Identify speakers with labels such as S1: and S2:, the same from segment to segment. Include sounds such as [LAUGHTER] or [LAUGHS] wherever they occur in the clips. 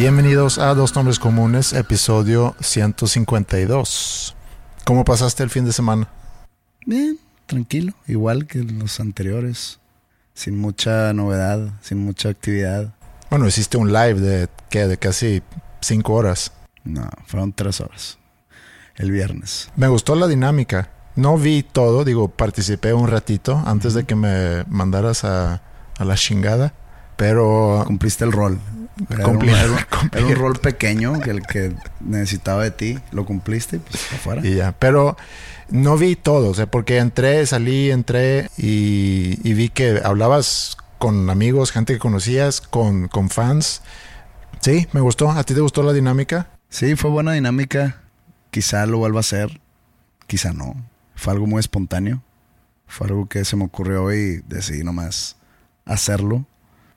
S1: Bienvenidos a Dos Nombres Comunes, episodio 152. ¿Cómo pasaste el fin de semana?
S2: Bien, tranquilo, igual que los anteriores, sin mucha novedad, sin mucha actividad.
S1: Bueno, hiciste un live de, ¿qué? de casi cinco horas.
S2: No, fueron tres horas. El viernes.
S1: Me gustó la dinámica. No vi todo, digo, participé un ratito antes de que me mandaras a, a la chingada, pero...
S2: Cumpliste el rol. Era, un, era rol pequeño que el que necesitaba de ti, lo cumpliste y pues afuera.
S1: Y ya, pero no vi todo, o sea, porque entré, salí, entré y, y vi que hablabas con amigos, gente que conocías, con, con fans. Sí, me gustó. ¿A ti te gustó la dinámica?
S2: Sí, fue buena dinámica. Quizá lo vuelva a hacer, quizá no. Fue algo muy espontáneo. Fue algo que se me ocurrió y decidí nomás hacerlo.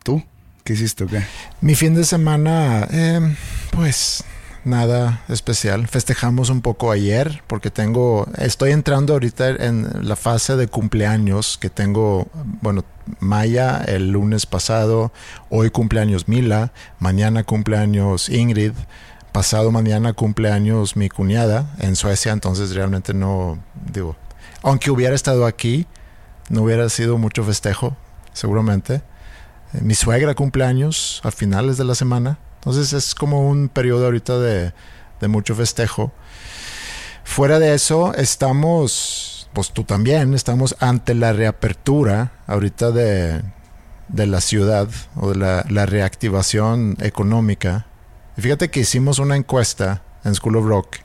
S2: ¿Tú? ¿Qué hiciste qué?
S1: Mi fin de semana, eh, pues nada especial. Festejamos un poco ayer porque tengo, estoy entrando ahorita en la fase de cumpleaños que tengo, bueno, Maya el lunes pasado, hoy cumpleaños Mila, mañana cumpleaños Ingrid, pasado mañana cumpleaños mi cuñada en Suecia, entonces realmente no, digo, aunque hubiera estado aquí, no hubiera sido mucho festejo, seguramente. Eh, Mi suegra cumpleaños a finales de la semana. Entonces es como un periodo ahorita de, mucho festejo. Fuera de eso, estamos, pues tú también, estamos ante la reapertura ahorita de, de la ciudad o de la, la reactivación económica. Y fíjate que hicimos una encuesta en School of Rock,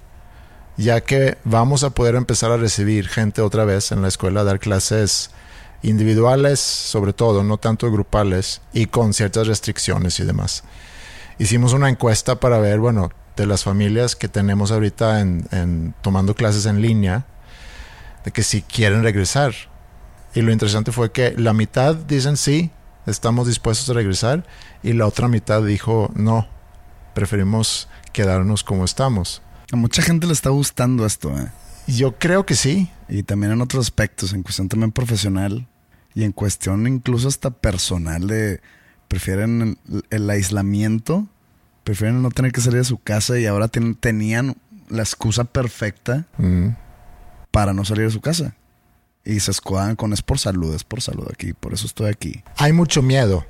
S1: ya que vamos a poder empezar a recibir gente otra vez en la escuela, a dar clases individuales sobre todo, no tanto grupales y con ciertas restricciones y demás. Hicimos una encuesta para ver, bueno, de las familias que tenemos ahorita en, en tomando clases en línea, de que si quieren regresar. Y lo interesante fue que la mitad dicen sí, estamos dispuestos a regresar, y la otra mitad dijo no, preferimos quedarnos como estamos.
S2: A mucha gente le está gustando esto, ¿eh?
S1: Yo creo que sí,
S2: Y también en otros aspectos, en cuestión también profesional y en cuestión incluso hasta personal de prefieren el, el aislamiento, prefieren no tener que salir de su casa y ahora tienen- tenían la excusa perfecta
S1: Mm.
S2: para no salir de su casa. Y se escudan con es por salud, es por salud aquí, por eso estoy aquí.
S1: Hay mucho miedo.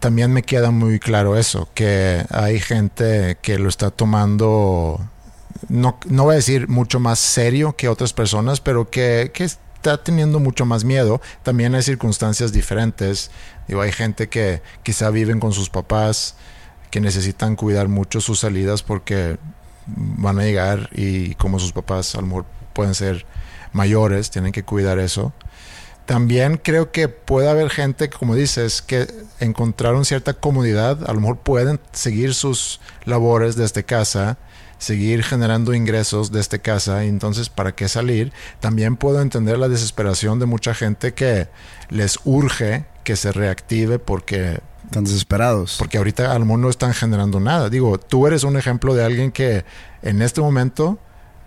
S1: También me queda muy claro eso, que hay gente que lo está tomando, no, no voy a decir mucho más serio que otras personas, pero que, que está teniendo mucho más miedo. También hay circunstancias diferentes. Digo, hay gente que quizá viven con sus papás, que necesitan cuidar mucho sus salidas porque van a llegar y como sus papás a lo mejor pueden ser mayores, tienen que cuidar eso. También creo que puede haber gente, como dices, que encontraron cierta comodidad, a lo mejor pueden seguir sus labores desde casa, seguir generando ingresos desde casa, y entonces ¿para qué salir? También puedo entender la desesperación de mucha gente que les urge que se reactive porque
S2: Están desesperados.
S1: porque ahorita a lo mejor no están generando nada. Digo, tú eres un ejemplo de alguien que en este momento,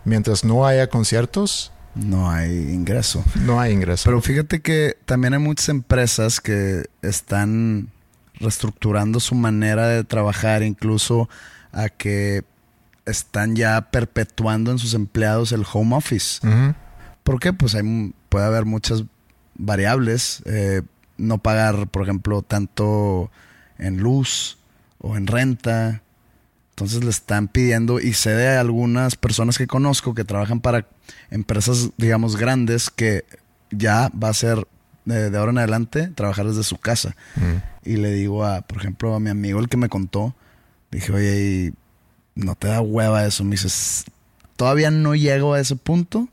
S1: mientras no haya conciertos,
S2: no hay ingreso.
S1: No hay ingreso.
S2: Pero fíjate que también hay muchas empresas que están reestructurando su manera de trabajar, incluso a que están ya perpetuando en sus empleados el home office. ¿Por qué? Pues hay, puede haber muchas variables. eh, no pagar, por ejemplo, tanto en luz o en renta. Entonces le están pidiendo, y sé de algunas personas que conozco que trabajan para empresas, digamos, grandes, que ya va a ser de, de ahora en adelante trabajar desde su casa. Y le digo a, por ejemplo, a mi amigo, el que me contó, dije, oye, ¿y no te da hueva eso? Me dices, todavía no llego a ese punto,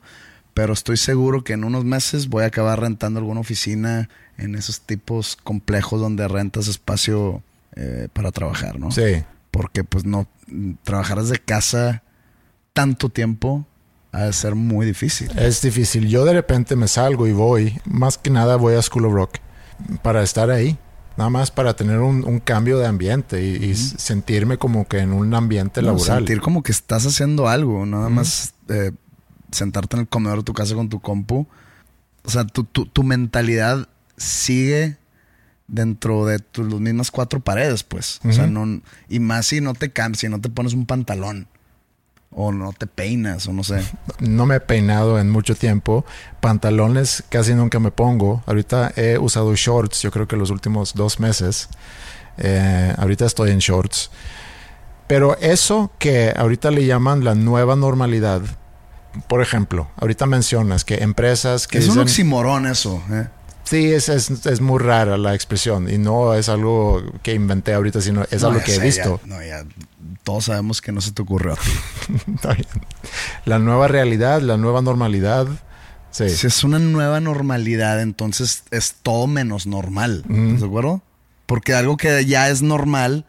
S2: pero estoy seguro que en unos meses voy a acabar rentando alguna oficina en esos tipos complejos donde rentas espacio eh, para trabajar, ¿no?
S1: Sí.
S2: Porque pues no, trabajar desde casa tanto tiempo ha de ser muy difícil.
S1: Es difícil. Yo de repente me salgo y voy, más que nada voy a School of Rock para estar ahí. Nada más para tener un, un cambio de ambiente y, y sentirme como que en un ambiente
S2: No,
S1: laboral.
S2: sentir como que estás haciendo algo, nada más eh, sentarte en el comedor de tu casa con tu compu. O sea, tu, tu, tu mentalidad sigue dentro de tus mismas cuatro paredes, pues. O sea, no, y más si no te cambias, si no te pones un pantalón. O no te peinas, o no sé. [LAUGHS]
S1: No me he peinado en mucho tiempo. Pantalones casi nunca me pongo. Ahorita he usado shorts, yo creo que los últimos dos meses. Eh, ahorita estoy en shorts. Pero eso que ahorita le llaman la nueva normalidad. Por ejemplo, ahorita mencionas que empresas que
S2: es un oximorón eso, ¿eh?
S1: Sí, es, es, es muy rara la expresión y no es algo que inventé ahorita, sino es
S2: No,
S1: algo que he visto.
S2: ya- no, ya todos sabemos que no se te ocurrió a ti. [LAUGHS]
S1: Está bien. La nueva realidad, la nueva normalidad. Sí.
S2: Si es una nueva normalidad, entonces es todo menos normal. ¿Estás de acuerdo? Porque algo que ya es normal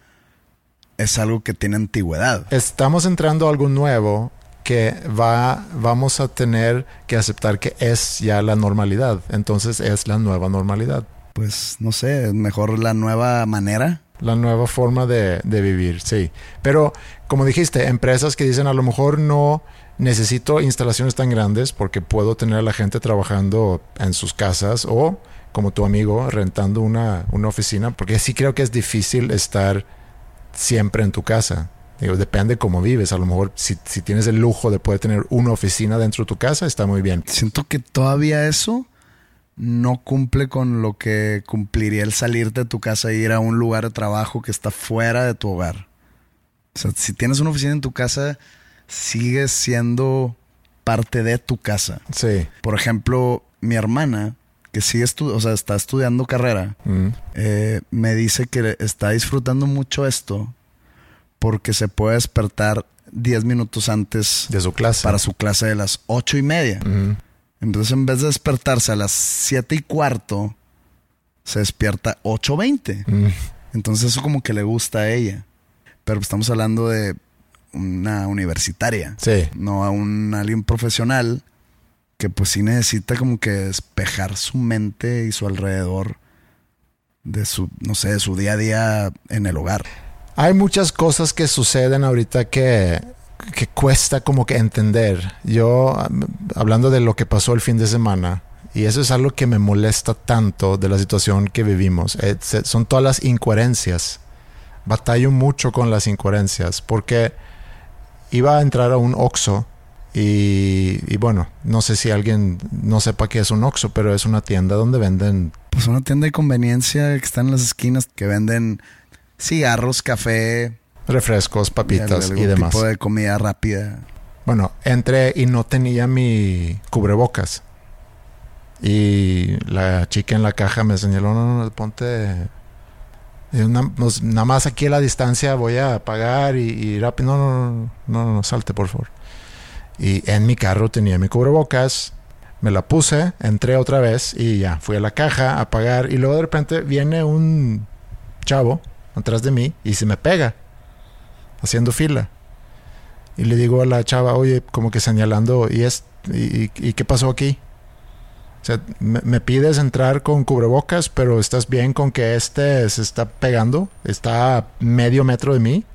S2: es algo que tiene antigüedad.
S1: Estamos entrando a algo nuevo que va, vamos a tener que aceptar que es ya la normalidad. Entonces es la nueva normalidad.
S2: Pues no sé, mejor la nueva manera.
S1: La nueva forma de, de vivir, sí. Pero como dijiste, empresas que dicen a lo mejor no necesito instalaciones tan grandes porque puedo tener a la gente trabajando en sus casas o como tu amigo rentando una, una oficina, porque sí creo que es difícil estar siempre en tu casa. Digo, depende cómo vives. A lo mejor si, si tienes el lujo de poder tener una oficina dentro de tu casa, está muy bien.
S2: Siento que todavía eso no cumple con lo que cumpliría el salirte de tu casa e ir a un lugar de trabajo que está fuera de tu hogar. O sea, si tienes una oficina en tu casa, sigues siendo parte de tu casa.
S1: Sí.
S2: Por ejemplo, mi hermana, que sigue estu- o sea, está estudiando carrera,
S1: Mm.
S2: eh, me dice que está disfrutando mucho esto porque se puede despertar 10 minutos antes
S1: De su clase.
S2: para su clase de las ocho y media. Entonces, en vez de despertarse a las siete y cuarto, se despierta 8.20.
S1: Mm.
S2: Entonces, eso como que le gusta a ella. Pero estamos hablando de una universitaria,
S1: Sí.
S2: no a un alguien profesional que pues sí necesita como que despejar su mente y su alrededor de su, no sé, de su día a día en el hogar.
S1: Hay muchas cosas que suceden ahorita que, que cuesta como que entender. Yo, hablando de lo que pasó el fin de semana, y eso es algo que me molesta tanto de la situación que vivimos, eh, se- son todas las incoherencias. Batallo mucho con las incoherencias porque iba a entrar a un Oxxo y, y bueno, no sé si alguien no sepa qué es un Oxxo, pero es una tienda donde venden
S2: Pues una tienda de conveniencia que está en las esquinas que venden cigarros, café,
S1: refrescos, papitas
S2: algún
S1: y demás.
S2: tipo de comida rápida.
S1: Bueno, entré y no tenía mi cubrebocas. Y la chica en la caja me señaló, no, no, no, ponte... y pues, nada más aquí a la distancia voy a pagar y, y rápido. No, no, no, no, no, salte por favor. Y en mi carro tenía mi cubrebocas. Me la puse, entré otra vez y ya, fui a la caja a pagar. Y luego de repente viene un chavo atrás de mí y se me pega, haciendo fila. Y le digo a la chava, oye, como que señalando, ¿y, es, y, qué pasó aquí? O sea, me, me pides entrar con cubrebocas, pero estás bien con que este se está pegando, está a medio metro de mí.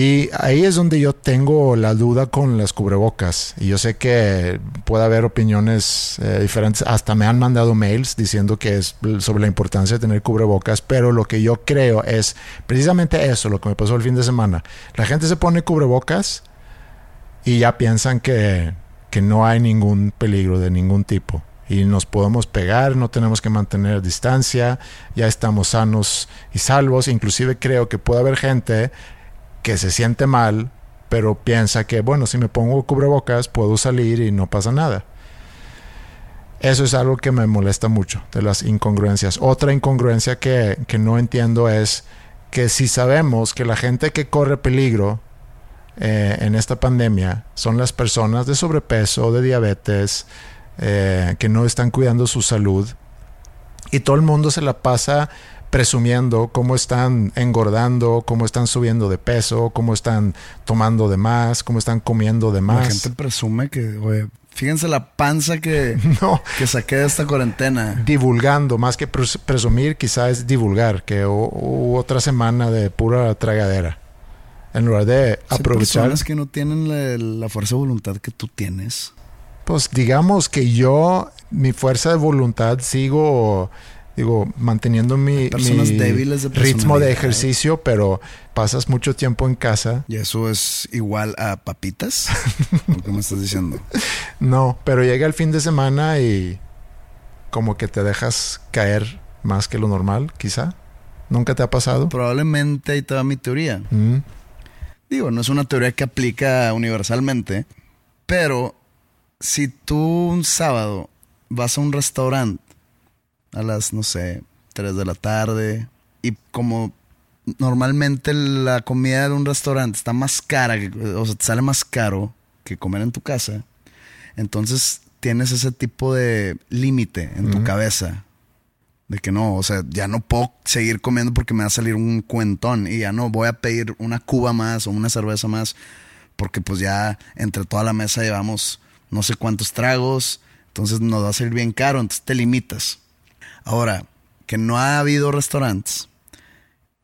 S1: Y ahí es donde yo tengo la duda con las cubrebocas. Y yo sé que puede haber opiniones eh, diferentes. Hasta me han mandado mails diciendo que es sobre la importancia de tener cubrebocas. Pero lo que yo creo es precisamente eso, lo que me pasó el fin de semana. La gente se pone cubrebocas y ya piensan que, que no hay ningún peligro de ningún tipo y nos podemos pegar, no tenemos que mantener distancia, ya estamos sanos y salvos. Inclusive creo que puede haber gente que se siente mal, pero piensa que, bueno, si me pongo cubrebocas puedo salir y no pasa nada. Eso es algo que me molesta mucho de las incongruencias. Otra incongruencia que, que no entiendo es que si sabemos que la gente que corre peligro eh, en esta pandemia son las personas de sobrepeso, de diabetes, eh, que no están cuidando su salud, y todo el mundo se la pasa presumiendo cómo están engordando, cómo están subiendo de peso, cómo están tomando de más, cómo están comiendo de más.
S2: La gente presume que, fíjense la panza que, [LAUGHS] que saqué de esta cuarentena.
S1: Divulgando, más que presumir, quizás es divulgar, que otra semana de pura tragadera. En lugar de aprovechar.
S2: personas que no tienen la, la fuerza de voluntad que tú tienes.
S1: Pues digamos que yo, mi fuerza de voluntad, sigo digo, manteniendo mi, ritmo de ejercicio, pero pasas mucho tiempo en casa.
S2: ¿Y eso es igual a papitas? [LAUGHS] ¿Qué me estás diciendo?
S1: No, pero llega el fin de semana y como que te dejas caer más que lo normal, quizá. ¿Nunca te ha pasado?
S2: Probablemente ahí te va mi teoría. Mm. Digo, no es una teoría que aplica universalmente, pero si tú un sábado vas a un restaurante a las, no sé, 3 de la tarde. Y como normalmente la comida de un restaurante está más cara, o sea, te sale más caro que comer en tu casa, entonces tienes ese tipo de límite en tu cabeza. De que no, o sea, ya no puedo seguir comiendo porque me va a salir un cuentón y ya no voy a pedir una cuba más o una cerveza más porque pues ya entre toda la mesa llevamos no sé cuántos tragos, entonces nos va a salir bien caro, entonces te limitas. Ahora, que no ha habido restaurantes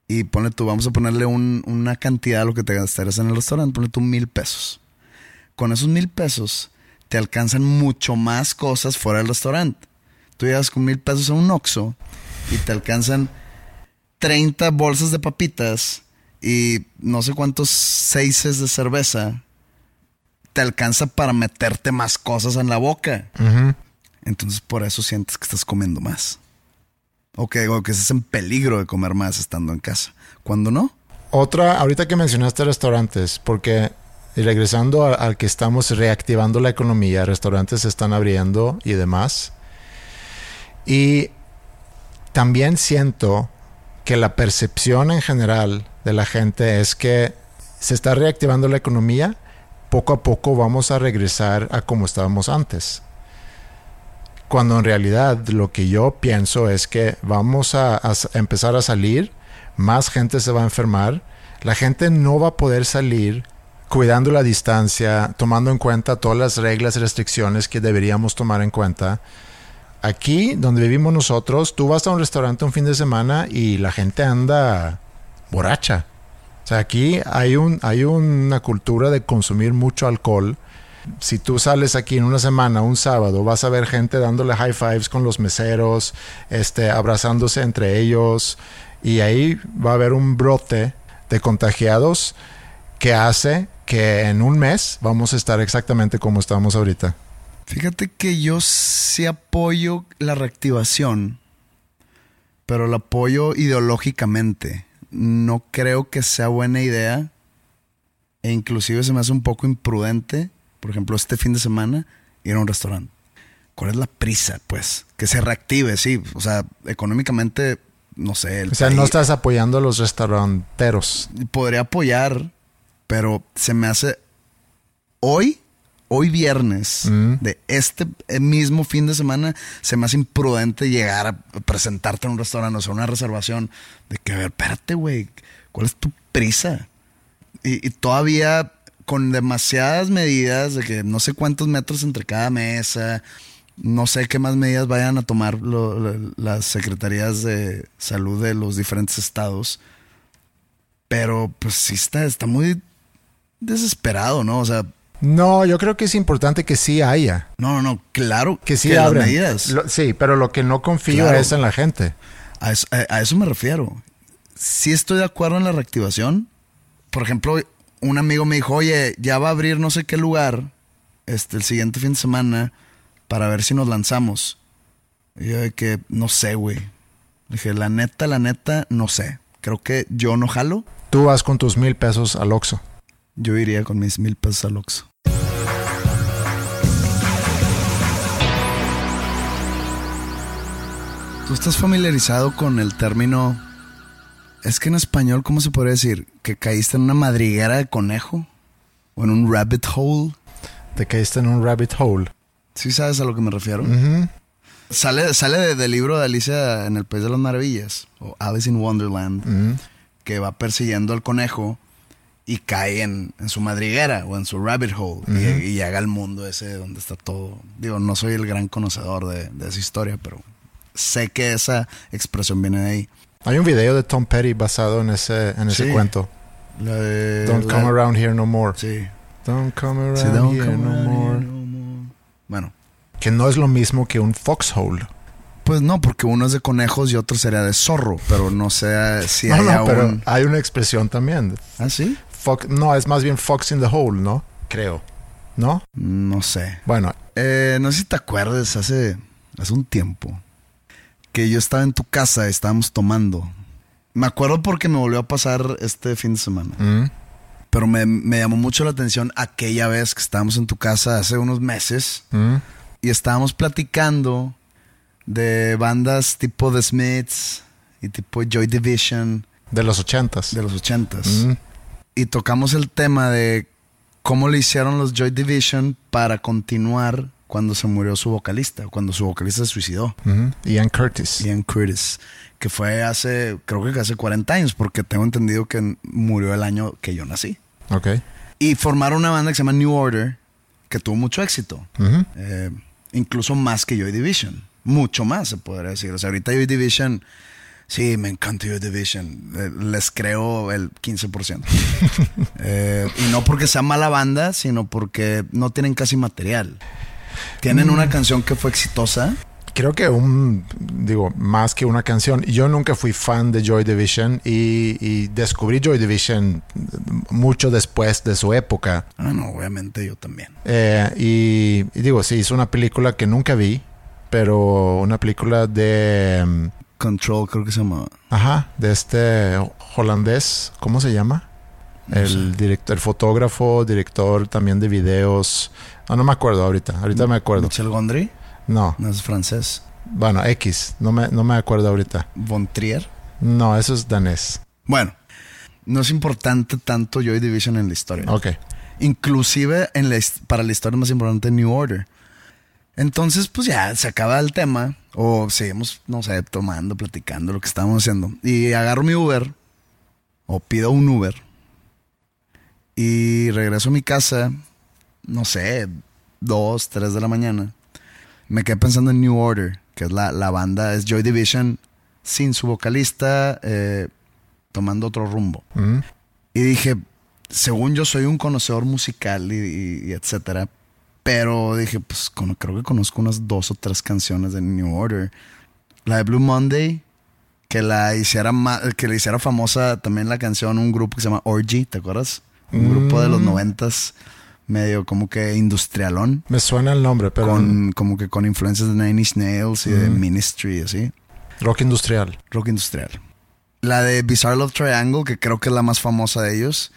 S2: y ponle tú, vamos a ponerle una cantidad a lo que te gastarías en el restaurante, ponle tú mil pesos. Con esos mil pesos te alcanzan mucho más cosas fuera del restaurante. Tú llegas con mil pesos a un Oxxo y te alcanzan 30 bolsas de papitas y no sé cuántos seises de cerveza. Te alcanza para meterte más cosas en la boca. Entonces por eso sientes que estás comiendo más. O que, que estás en peligro de comer más estando en casa. ¿Cuándo no?
S1: Otra, ahorita que mencionaste restaurantes, porque regresando al que estamos reactivando la economía, restaurantes se están abriendo y demás. Y también siento que la percepción en general de la gente es que se está reactivando la economía, poco a poco vamos a regresar a como estábamos antes. Cuando en realidad lo que yo pienso es que vamos a, empezar a salir, más gente se va a enfermar, la gente no va a poder salir cuidando la distancia, tomando en cuenta todas las reglas y restricciones que deberíamos tomar en cuenta. Aquí, donde vivimos nosotros, tú vas a un restaurante un fin de semana y la gente anda borracha. O sea, aquí hay, un, hay una cultura de consumir mucho alcohol si tú sales aquí en una semana, un sábado, vas a ver gente dándole high fives con los meseros, este, abrazándose entre ellos, y ahí va a haber un brote de contagiados que hace que en un mes vamos a estar exactamente como estamos ahorita.
S2: Fíjate que yo sí apoyo la reactivación, pero la apoyo ideológicamente. No creo que sea buena idea e inclusive se me hace un poco imprudente por ejemplo, este fin de semana, ir a un restaurante. ¿Cuál es la prisa, pues? Que se reactive, sí. O sea, económicamente, no sé.
S1: o sea, no estás apoyando a los restauranteros.
S2: Podría apoyar, pero se me hace. Hoy, hoy viernes, mm. de este mismo fin de semana, se me hace imprudente llegar a presentarte en un restaurante, o sea, una reservación. De que, a ver, espérate, güey. ¿Cuál es tu prisa? y todavía con demasiadas medidas de que no sé cuántos metros entre cada mesa, no sé qué más medidas vayan a tomar las secretarías de salud de los diferentes estados. Pero pues sí está, está muy desesperado, ¿no? O sea,
S1: No, yo creo que es importante que sí haya.
S2: no, no, no, claro
S1: Que sí
S2: las
S1: abran.
S2: medidas.
S1: Lo- sí, pero lo que no confío
S2: Claro.
S1: es en la gente.
S2: A eso, a- a eso me refiero. Sí estoy de acuerdo en la reactivación. Por ejemplo, un amigo me dijo, oye, ya va a abrir no sé qué lugar este, el siguiente fin de semana para ver si nos lanzamos. Y yo de que, no sé, güey. Dije, la neta, la neta, no sé. Creo que yo no jalo.
S1: Tú vas con tus mil pesos al Oxxo.
S2: Yo iría con mis mil pesos al Oxxo. ¿Tú estás familiarizado con el término? Es que en español, ¿cómo se podría decir? ¿Que caíste en una madriguera de conejo? ¿O en un rabbit hole?
S1: Te caíste en un rabbit hole.
S2: ¿Sí sabes a lo que me refiero? Sale, sale de- del libro de Alicia en el País de las Maravillas, o Alice in Wonderland, que va persiguiendo al conejo y cae en, en su madriguera o en su rabbit hole y, y llega al mundo ese donde está todo. Digo, no soy el gran conocedor de, de esa historia, pero sé que esa expresión viene de ahí.
S1: Hay un video de Tom Petty basado en ese, en ese
S2: Sí.
S1: cuento.
S2: La de-
S1: Don't
S2: la-
S1: come around here no more.
S2: Sí.
S1: Don't come around
S2: Sí, don't
S1: here
S2: come
S1: no
S2: around
S1: more.
S2: here no more. Bueno,
S1: Que no es lo mismo que un foxhole.
S2: pues no, porque uno es de conejos y otro sería de zorro, pero no sé si
S1: No,
S2: haya
S1: no, pero
S2: un...
S1: hay una expresión también.
S2: ¿Ah, sí?
S1: Fox- no, es más bien fox in the hole, ¿no? Creo. ¿No?
S2: No sé.
S1: Bueno,
S2: Eh, no sé si te acuerdas, hace, hace un tiempo, que yo estaba en tu casa, estábamos tomando. Me acuerdo porque me volvió a pasar este fin de semana.
S1: mm,
S2: Pero me, me llamó mucho la atención aquella vez que estábamos en tu casa hace unos meses
S1: mm,
S2: y estábamos platicando de bandas tipo The Smiths y tipo Joy Division
S1: de los ochentas.
S2: de los ochentas.
S1: Mm,
S2: Y tocamos el tema de cómo le hicieron los Joy Division para continuar cuando se murió su vocalista, cuando su vocalista se suicidó.
S1: Ian Curtis.
S2: Ian Curtis, que fue hace, creo que hace 40 años, porque tengo entendido que murió el año que yo nací.
S1: Ok.
S2: Y formaron una banda que se llama New Order, que tuvo mucho éxito, eh, incluso más que Joy Division, mucho más se podría decir. O sea, ahorita Joy Division, sí, me encanta Joy Division, eh, les creo el 15%. [LAUGHS] Eh, y no porque sea mala banda, sino porque no tienen casi material. Tienen una canción que fue exitosa.
S1: Creo que un, digo, más que una canción. Yo nunca fui fan de Joy Division y, y descubrí Joy Division mucho después de su época.
S2: Ah, no, obviamente yo también.
S1: Eh, y, y digo, sí, hizo una película que nunca vi, pero una película de, mm,
S2: Control creo que se llama.
S1: ajá, de este holandés, ¿cómo se llama? el director, el fotógrafo, director también de videos. Ah, no me acuerdo ahorita, ahorita me acuerdo.
S2: Michel Gondry,
S1: No,
S2: no es francés.
S1: bueno, X, no me, no me acuerdo ahorita.
S2: Von Trier.
S1: No, eso es danés.
S2: Bueno, no es importante tanto Joy Division en la historia.
S1: Ok.
S2: Inclusive en la his- para la historia más importante New Order. Entonces, pues ya se acaba el tema. O seguimos, no sé, tomando, platicando lo que estábamos haciendo. Y agarro mi Uber. O pido un Uber. Y regreso a mi casa. No sé, dos, tres de la mañana. Me quedé pensando en New Order. Que es la, la banda, es Joy Division. Sin su vocalista. eh, tomando otro rumbo.
S1: Mm,
S2: Y dije, según yo soy un conocedor musical y, y- y etcétera, pero dije, pues con- creo que conozco unas dos o tres canciones de New Order. La de Blue Monday, que la hiciera que le hiciera famosa también la canción un grupo que se llama Orgy, ¿te acuerdas? Un grupo de los noventas, medio como que industrialón,
S1: Me suena el nombre, pero
S2: con, como que con influencias de Nine Inch Nails y de Ministry, así.
S1: rock industrial.
S2: Rock industrial. La de Bizarre Love Triangle, que creo que es la más famosa de ellos.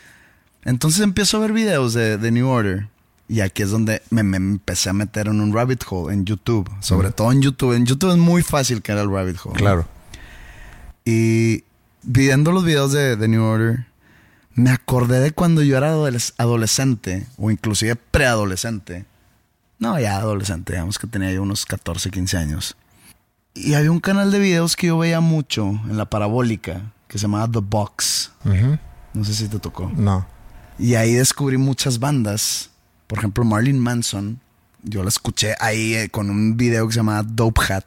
S2: Entonces empiezo a ver videos de, de New Order. Y aquí es donde me, me empecé a meter en un rabbit hole en YouTube. Sobre todo en YouTube. En YouTube es muy fácil caer al rabbit hole.
S1: Claro.
S2: Y viendo los videos de, de New Order, me acordé de cuando yo era adoles- adolescente, o inclusive preadolescente. No, ya adolescente, digamos que tenía yo unos 14, 15 años. Y había un canal de videos que yo veía mucho en la parabólica, que se llamaba The Box.
S1: Ujú.
S2: No sé si te tocó.
S1: No.
S2: Y ahí descubrí muchas bandas. Por ejemplo, Marilyn Manson. Yo la escuché ahí eh, con un video que se llamaba Dope Hat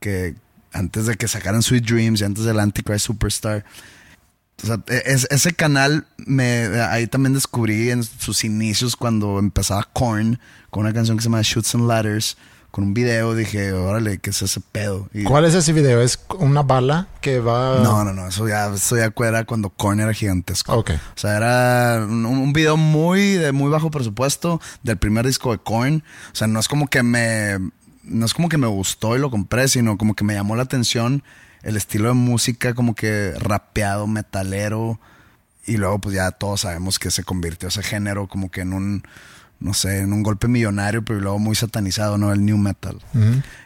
S2: que antes de que sacaran Sweet Dreams y antes del Antichrist Superstar, O sea, e, es- ese canal me ahí también descubrí en sus inicios cuando empezaba Korn con una canción que se llama Shoots and Ladders con un video dije, órale, ¿qué es ese pedo? Y-
S1: ¿Cuál es ese video? ¿Es una bala que va...?
S2: No, no, no, eso ya, eso ya era cuando Korn era gigantesco.
S1: Ok.
S2: O sea, era un, un video muy de muy bajo presupuesto del primer disco de Korn. O sea, no es como que me no es como que me gustó y lo compré, sino como que me llamó la atención el estilo de música como que rapeado, metalero y luego pues ya todos sabemos que se convirtió ese género como que en un no sé, en un golpe millonario, pero luego muy satanizado, ¿no? El new metal.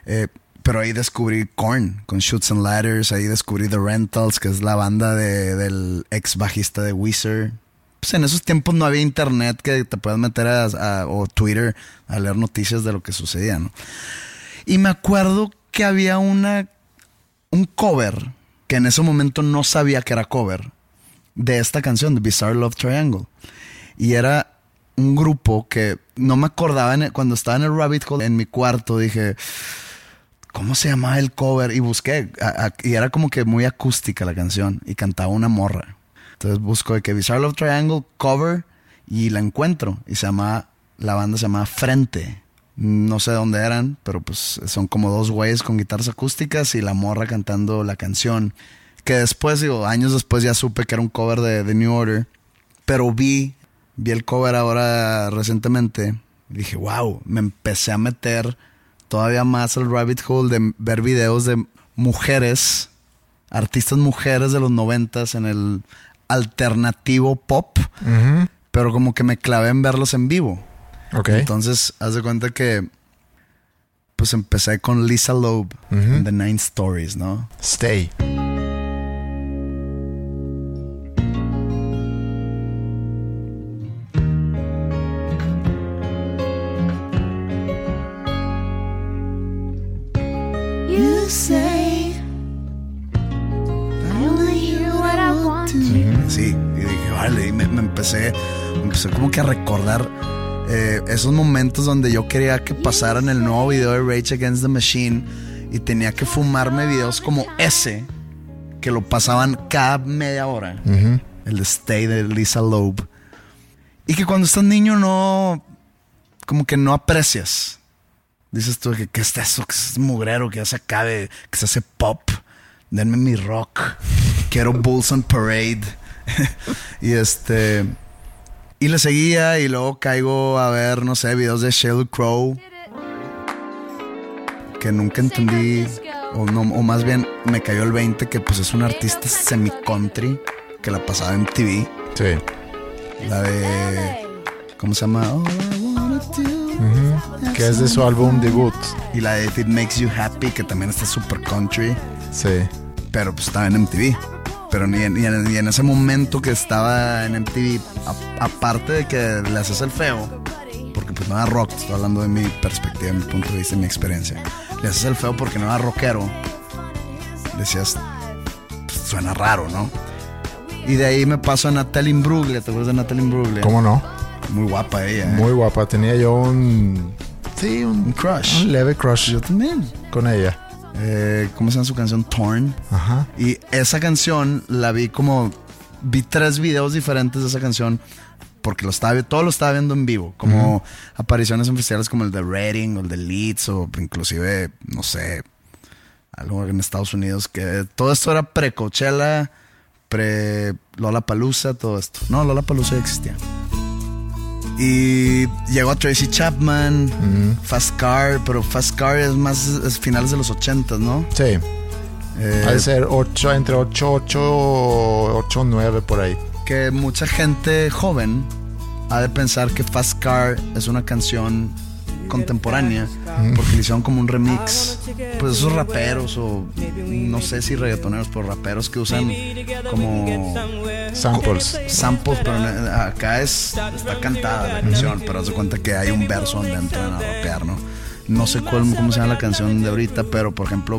S2: Eh, pero ahí descubrí Korn con Shoots and Ladders, ahí descubrí The Rentals, que es la banda de- del ex bajista de Weezer. Pues en esos tiempos no había internet que te puedas meter a, a- o Twitter a leer noticias de lo que sucedía, ¿no? Y me acuerdo que había una un cover que en ese momento no sabía que era cover de esta canción Bizarre Love Triangle. Y era un grupo que no me acordaba en cuando estaba en el rabbit hole en mi cuarto dije ¿Cómo se llamaba el cover? Y busqué. y era como que muy acústica la canción. Y cantaba una morra. Entonces busco de que Bizarre Love Triangle cover. Y la encuentro. Y se llama. La banda se llama Frente. No sé dónde eran. Pero pues son como dos güeyes con guitarras acústicas. Y la morra cantando la canción. Que después, digo, años después ya supe que era un cover de The New Order. Pero vi. Vi el cover ahora recientemente. Y dije, wow. Me empecé a meter todavía más el rabbit hole de ver videos de mujeres, artistas mujeres de los noventas en el alternativo pop, pero como que me clavé en verlos en vivo.
S1: Ok.
S2: Entonces, haz de cuenta que pues empecé con Lisa Loeb en The Nine Stories, ¿no?
S1: Stay.
S3: You say I only hear what I want to.
S2: Sí, y dije, vale, y me, me empecé, me empecé como que a recordar esos momentos donde yo quería que pasaran el nuevo video de Rage Against the Machine y tenía que fumarme videos como ese, que lo pasaban cada media hora, el Stay de Lisa Loeb, y que cuando estás niño no, como que no aprecias. Dices tú, que ¿qué es eso? Que es mugrero, que ya se acabe, que se hace pop. Denme mi rock. Quiero Bulls on Parade. [LAUGHS] y este. Y le seguía y luego caigo a ver, no sé, videos de Sheryl Crow. Que nunca entendí. O, no, o más bien me cayó el 20 que pues es un artista semi-country que la pasaba en TV.
S1: Sí.
S2: La de. ¿Cómo se llama? Wanna do
S1: Que es de su álbum debut.
S2: Y la de If It Makes You Happy, que también está super country,
S1: Sí.
S2: pero pues estaba en MTV. Pero ni en, ni en- ni en ese momento que estaba en MTV, aparte de que le haces el feo, porque pues no era rock, estoy hablando de mi perspectiva, de mi punto de vista mi experiencia. Le haces el feo porque no era rockero. Decías, pues, suena raro, ¿no? Y de ahí me paso a Natalie Imbruglia, ¿te acuerdas de Natalie Imbruglia?
S1: ¿Cómo no?
S2: Muy guapa ella. ¿eh?
S1: Muy guapa. Tenía yo un. Sí, un,
S2: Un crush.
S1: un leve crush
S2: Yo también.
S1: con ella.
S2: Eh, ¿Cómo se llama su canción? Torn.
S1: Ajá.
S2: Y esa canción la vi como. Vi tres videos diferentes de esa canción. Porque lo estaba, todo lo estaba viendo en vivo. Como apariciones en festivales como el de Reading o el de Leeds. O inclusive, no sé. Algo en Estados Unidos. Que todo esto era pre-Coachella. Pre Lola Palusa. Todo esto. No, Lola Palusa ya existía. Y llegó a Tracy Chapman. Fast Car. Pero Fast Car es más. Es finales de los 80, ¿no?
S1: Sí.
S2: Eh,
S1: Ha de ser 8, entre 8, 8, 8, 9 por ahí.
S2: que mucha gente joven ha de pensar que Fast Car es una canción contemporánea porque le hicieron como un remix pues esos raperos o no sé si reggaetoneros pero raperos que usan como
S1: Samples.
S2: samples pero en- acá es está cantada la canción pero haz de cuenta que hay un verso donde entran a rapear no no sé cuál, cómo se llama la canción de ahorita pero por ejemplo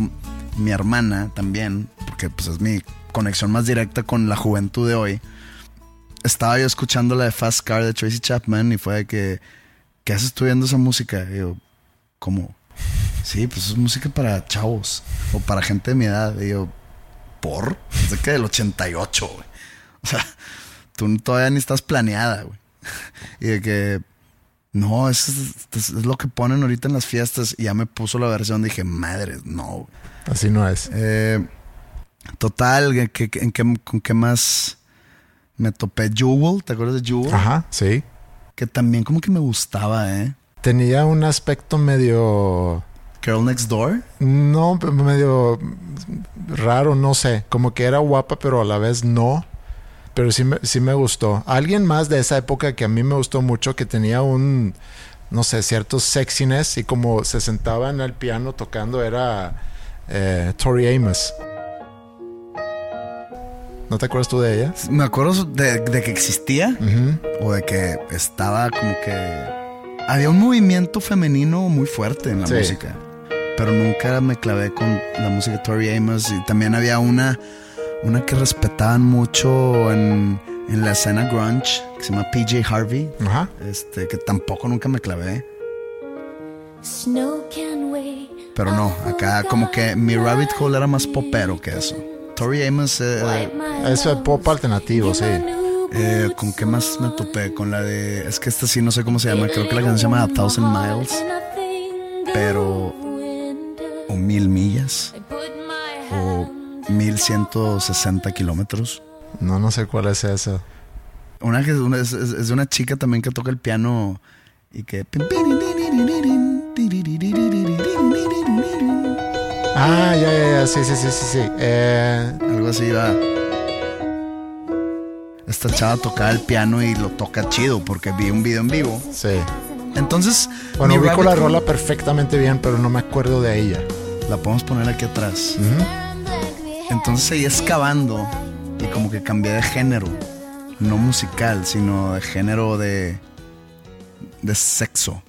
S2: mi hermana también porque pues es mi conexión más directa con la juventud de hoy estaba yo escuchando la de Fast Car de Tracy Chapman y fue de que, ¿qué haces tú viendo esa música? Y yo, ¿cómo? Sí, pues es música para chavos o para gente de mi edad. Y yo, ¿por? Es de que del 88, güey. O sea, tú todavía ni estás planeada, güey. Y de que, no, es, es- es lo que ponen ahorita en las fiestas. Y ya me puso la versión, dije, madre, no.
S1: Así no es.
S2: Eh, total, ¿qué- qué- en qué, ¿con qué más me topé? Jewel, ¿te acuerdas de Jewel?
S1: Ajá, sí.
S2: Que también como que me gustaba, ¿eh?
S1: Tenía un aspecto medio...
S2: Girl Next Door.
S1: No, medio raro, no sé. Como que era guapa, pero a la vez no. Pero sí me, sí me gustó. Alguien más de esa época que a mí me gustó mucho, que tenía un, no sé, cierto sexiness y como se sentaba en el piano tocando era eh, Tori Amos. ¿No te acuerdas tú de ella?
S2: Me acuerdo de, de que existía o de que estaba como que... Había un movimiento femenino muy fuerte en la
S1: Sí.
S2: música. Pero nunca me clavé con la música de Tori Amos. Y también había una, una que respetaban mucho en, en la escena grunge, que se llama PJ Harvey. Este, que tampoco nunca me clavé.
S3: Snow can wait.
S2: Pero no, acá como que mi rabbit hole era más popero que eso. Tori Amos, eh,
S1: Eso es pop alternativo, sí.
S2: eh, ¿con qué más me topé? Con la de... Es que esta sí no sé cómo se llama, creo que la canción se llama A Thousand Miles. Pero... O Mil Millas. O 1160 kilómetros.
S1: No, no sé cuál es esa.
S2: Una que una- es, es- es de una chica también que toca el piano y que...
S1: Ah, ya, ya, ya. Sí, sí, sí, sí, sí. Eh,
S2: Algo así va. Esta chava tocaba el piano y lo toca chido porque vi un video en vivo.
S1: sí.
S2: Entonces,
S1: Bueno, ubico la rola perfectamente bien, pero no me acuerdo de ella.
S2: La podemos poner aquí atrás. Entonces seguí excavando y como que cambié de género. No musical, sino de género de, de sexo.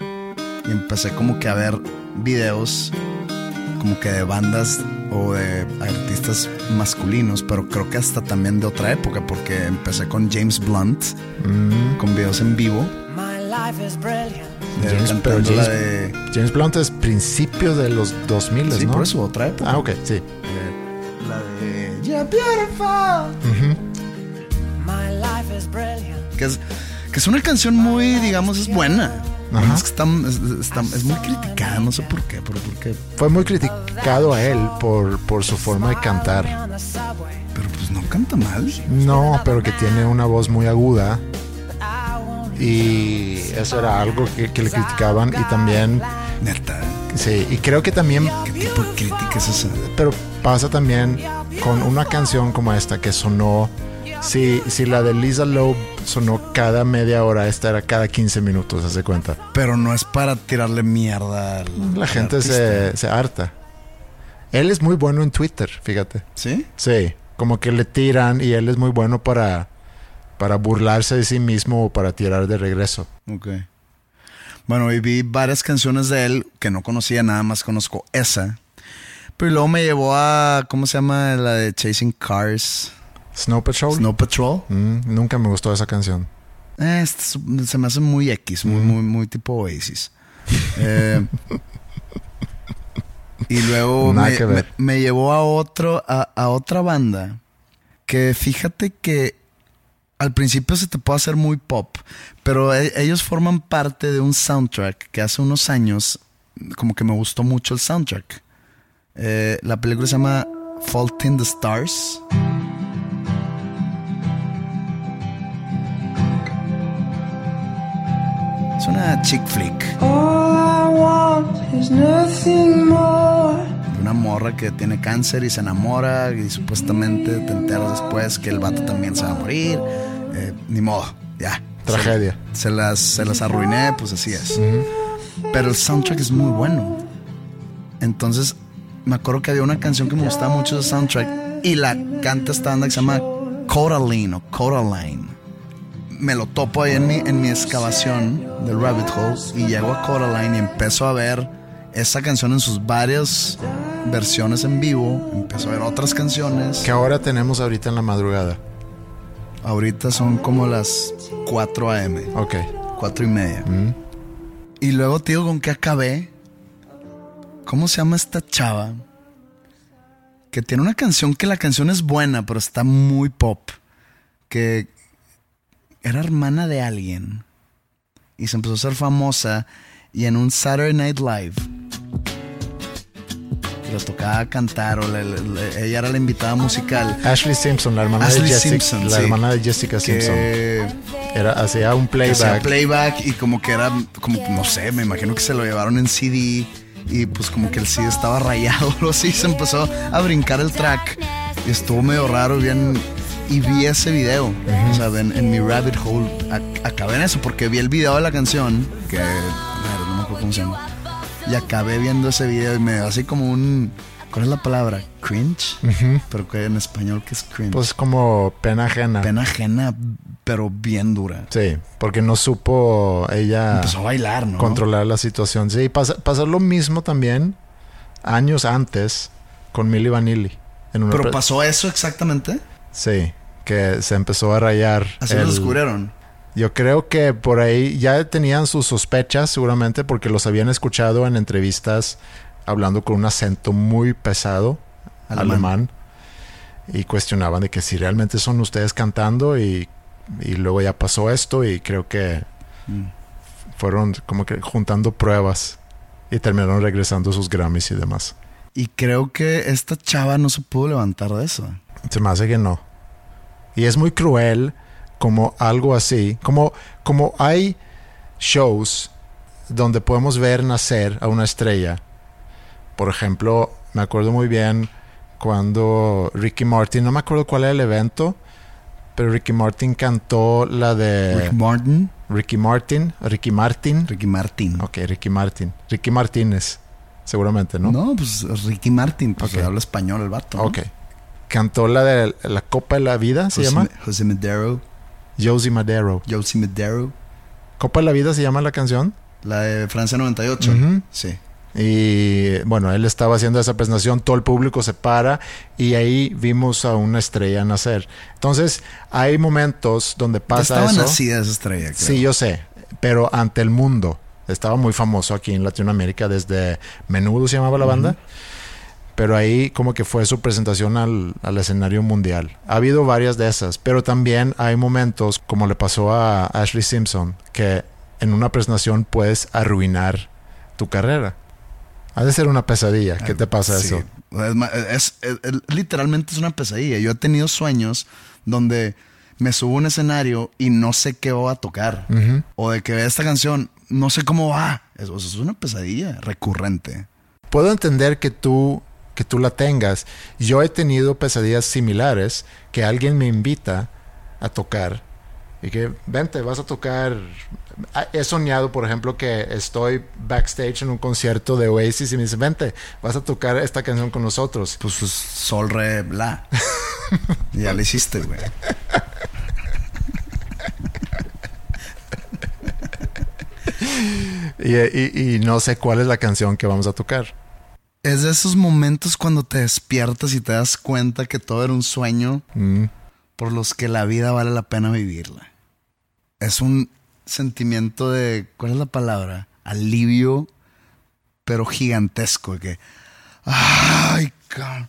S2: Y empecé como que a ver videos como que de bandas o de artistas masculinos, pero creo que hasta también de otra época, porque empecé con James Blunt,
S1: Mm,
S2: con videos en vivo. de él
S1: James, pero
S2: cantando la
S1: James,
S2: de...
S1: James Blunt es principio de los 2000,
S2: Sí,
S1: ¿no?
S2: por eso, otra época.
S1: Ah, ok, sí.
S2: La de You're beautiful. Que es, que es una canción muy, digamos, es buena.
S1: Ajá.
S2: Es, que está, es, está- es muy criticada, no sé por qué, pero por qué.
S1: Fue muy criticado a él por, por su forma de cantar.
S2: Pero pues no canta mal.
S1: No, pero que tiene una voz muy aguda. Y eso era algo que, que le criticaban. Y también,
S2: Neta,
S1: sí, y creo que también,
S2: ¿qué tipo de crítica es esa?
S1: pero pasa también con una canción como esta que sonó. Si, si la de Lisa Loeb sonó cada media hora, esta era cada 15 minutos, hace cuenta.
S2: Pero no es para tirarle mierda al
S1: La gente se, se harta. Él es muy bueno en Twitter, fíjate.
S2: ¿Sí?
S1: Sí, como que le tiran y él es muy bueno para, para burlarse de sí mismo o para tirar de regreso.
S2: Ok. Bueno, y vi varias canciones de él que no conocía, nada más conozco esa. Pero luego me llevó a, ¿cómo se llama? La de Chasing Cars,
S1: Snow Patrol.
S2: Snow Patrol.
S1: Mm, nunca me gustó esa canción.
S2: Eh, este es- se me hace muy X, muy, muy, muy tipo Oasis. Eh, y luego [LAUGHS] me, llevó a otro, a, a otra banda que fíjate que al principio se te puede hacer muy pop, pero e- ellos forman parte de un soundtrack que hace unos años como que me gustó mucho el soundtrack. Eh, la película se llama Fault in the Stars. Es una chick flick. de una morra que tiene cáncer y se enamora y supuestamente te enteras después que el vato también se va a morir. Eh, ni modo, ya.
S1: Tragedia.
S2: Se, se las, se las arruiné, pues así es. Pero el soundtrack es muy bueno. Entonces, me acuerdo que había una canción que me gustaba mucho de soundtrack y la canta esta banda que se llama Coraline o Coraline. Me lo topo ahí en mi, en mi excavación del rabbit hole y llego a Coraline y empiezo a ver esa canción en sus varias versiones en vivo. Empiezo a ver otras canciones.
S1: Que ahora tenemos ahorita en la madrugada.
S2: Ahorita son como las 4 a.m.
S1: Ok.
S2: Cuatro y media.
S1: Mm.
S2: Y luego te digo con qué acabé. ¿Cómo se llama esta chava? Que tiene una canción que la canción es buena, pero está muy pop. que era hermana de alguien y se empezó a ser famosa y en un Saturday Night Live le tocaba cantar o le- le- le- ella era la invitada musical.
S1: Ashley Simpson, la hermana
S2: Ashley
S1: de Jessica,
S2: Simpson,
S1: la
S2: sí.
S1: hermana de Jessica Simpson. Era, hacía un
S2: que hacía
S1: playback.
S2: playback y como que era, como no sé, me imagino que se lo llevaron en CD y pues como que el CD estaba rayado [LAUGHS] o así, se empezó a brincar el track y estuvo medio raro, bien, y vi ese video, o sea, en, en mi rabbit hole, ac- acabé en eso porque vi el video de la canción, que no me acuerdo cómo se llama, y acabé viendo ese video y me dio así como un, ¿cuál es la palabra? Cringe, pero que en español que es cringe.
S1: Pues como pena ajena.
S2: Pena ajena, pero bien dura.
S1: Sí, porque no supo ella
S2: Empezó a bailar, ¿no?
S1: controlar la situación. Sí, pasa, pasa lo mismo también años antes con Milli Vanilli. En una
S2: Pero pasó eso exactamente.
S1: Sí, que se empezó a rayar.
S2: Así lo
S1: el-
S2: descubrieron.
S1: Yo creo que por ahí ya tenían sus sospechas seguramente porque los habían escuchado en entrevistas hablando con un acento muy pesado
S2: Alemán.
S1: alemán, y cuestionaban de que si realmente son ustedes cantando y, y luego ya pasó esto y creo que
S2: Mm.
S1: fueron como que juntando pruebas y terminaron regresando sus Grammys y demás.
S2: Y creo que esta chava no se pudo levantar de eso.
S1: Se me hace que no. Y es muy cruel como algo así, como, como hay shows donde podemos ver nacer a una estrella. Por ejemplo, me acuerdo muy bien cuando Ricky Martin, no me acuerdo cuál era el evento, pero Ricky Martin cantó la de
S2: Rick Martin.
S1: Ricky Martin, Ricky Martin.
S2: Ricky Martin.
S1: Ok, Ricky Martin. Ricky Martínez, seguramente, ¿no?
S2: ¿no? pues Ricky Martin, porque
S1: Ok.
S2: habla español el vato. ¿no?
S1: Ok. Cantó la de la Copa de la Vida, se
S2: José,
S1: llama.
S2: José Madero.
S1: Josie Madero.
S2: Josie Madero.
S1: Copa de la Vida se llama la canción.
S2: La de Francia 98.
S1: Ujú.
S2: Sí.
S1: Y bueno, él estaba haciendo esa presentación, todo el público se para y ahí vimos a una estrella nacer. Entonces, hay momentos donde
S2: Ya
S1: pasa
S2: estaba
S1: eso.
S2: nacida esa estrella. creo.
S1: Sí, yo sé, pero ante el mundo. Estaba muy famoso aquí en Latinoamérica desde Menudo se llamaba la banda. Pero ahí como que fue su presentación al, al escenario mundial. Ha habido varias de esas, pero también hay momentos como le pasó a Ashley Simpson, que en una presentación puedes arruinar tu carrera. Ha de ser una pesadilla. ¿Qué te pasa
S2: Sí.
S1: eso?
S2: Es, literalmente es una pesadilla. Yo he tenido sueños donde me subo a un escenario y no sé qué voy a tocar. O de que vea esta canción, no sé cómo va. Eso, eso es una pesadilla recurrente.
S1: puedo entender que tú que tú la tengas. Yo he tenido pesadillas similares que alguien me invita a tocar y que vente, vas a tocar. Ah, He soñado, por ejemplo, que estoy backstage en un concierto de Oasis y me dice, vente, vas a tocar esta canción con nosotros.
S2: Pues, pues sol, re, bla. [LAUGHS] ya lo hiciste, güey. [LAUGHS]
S1: Y, y- y no sé cuál es la canción que vamos a tocar.
S2: Es de esos momentos cuando te despiertas y te das cuenta que todo era un sueño
S1: Mm.
S2: por los que la vida vale la pena vivirla. Es un sentimiento de, ¿cuál es la palabra? Alivio, pero gigantesco. Que, ay, cabrón.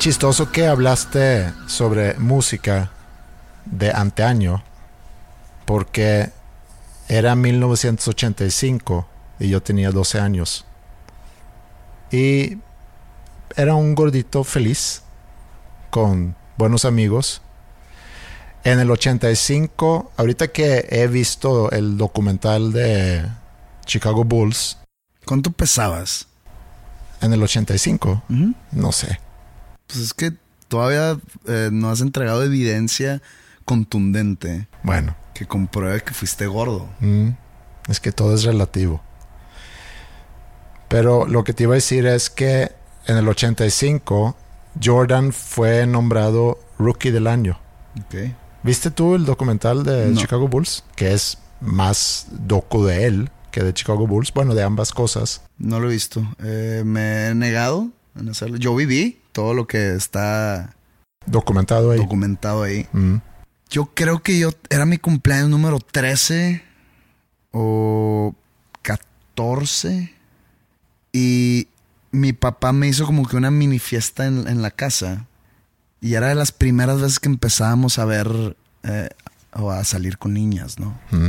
S1: Chistoso que hablaste sobre música de anteaño, porque Era 1985 y yo tenía 12 años. Y era un gordito feliz, con buenos amigos. En el 85, ahorita que he visto el documental de Chicago Bulls,
S2: ¿Cuánto pesabas?
S1: en el 85,
S2: Ujú.
S1: no sé.
S2: Pues es que todavía eh, no has entregado evidencia contundente
S1: Bueno,
S2: que compruebe que fuiste gordo.
S1: mm, es que todo es relativo. Pero lo que te iba a decir es que en el 85, Jordan fue nombrado Rookie del Año.
S2: Ok.
S1: ¿Viste tú el documental de
S2: No.
S1: Chicago Bulls? Que es más docu de él que de Chicago Bulls. Bueno, de ambas cosas.
S2: No lo he visto. Eh, me he negado en hacerlo. Yo viví todo lo que está
S1: Documentado ahí.
S2: documentado ahí.
S1: Mm.
S2: Yo creo que yo era mi cumpleaños número 13 o 14 y mi papá me hizo como que una mini fiesta en, en la casa y era de las primeras veces que empezábamos a ver eh, o a salir con niñas, ¿no?
S1: Mm.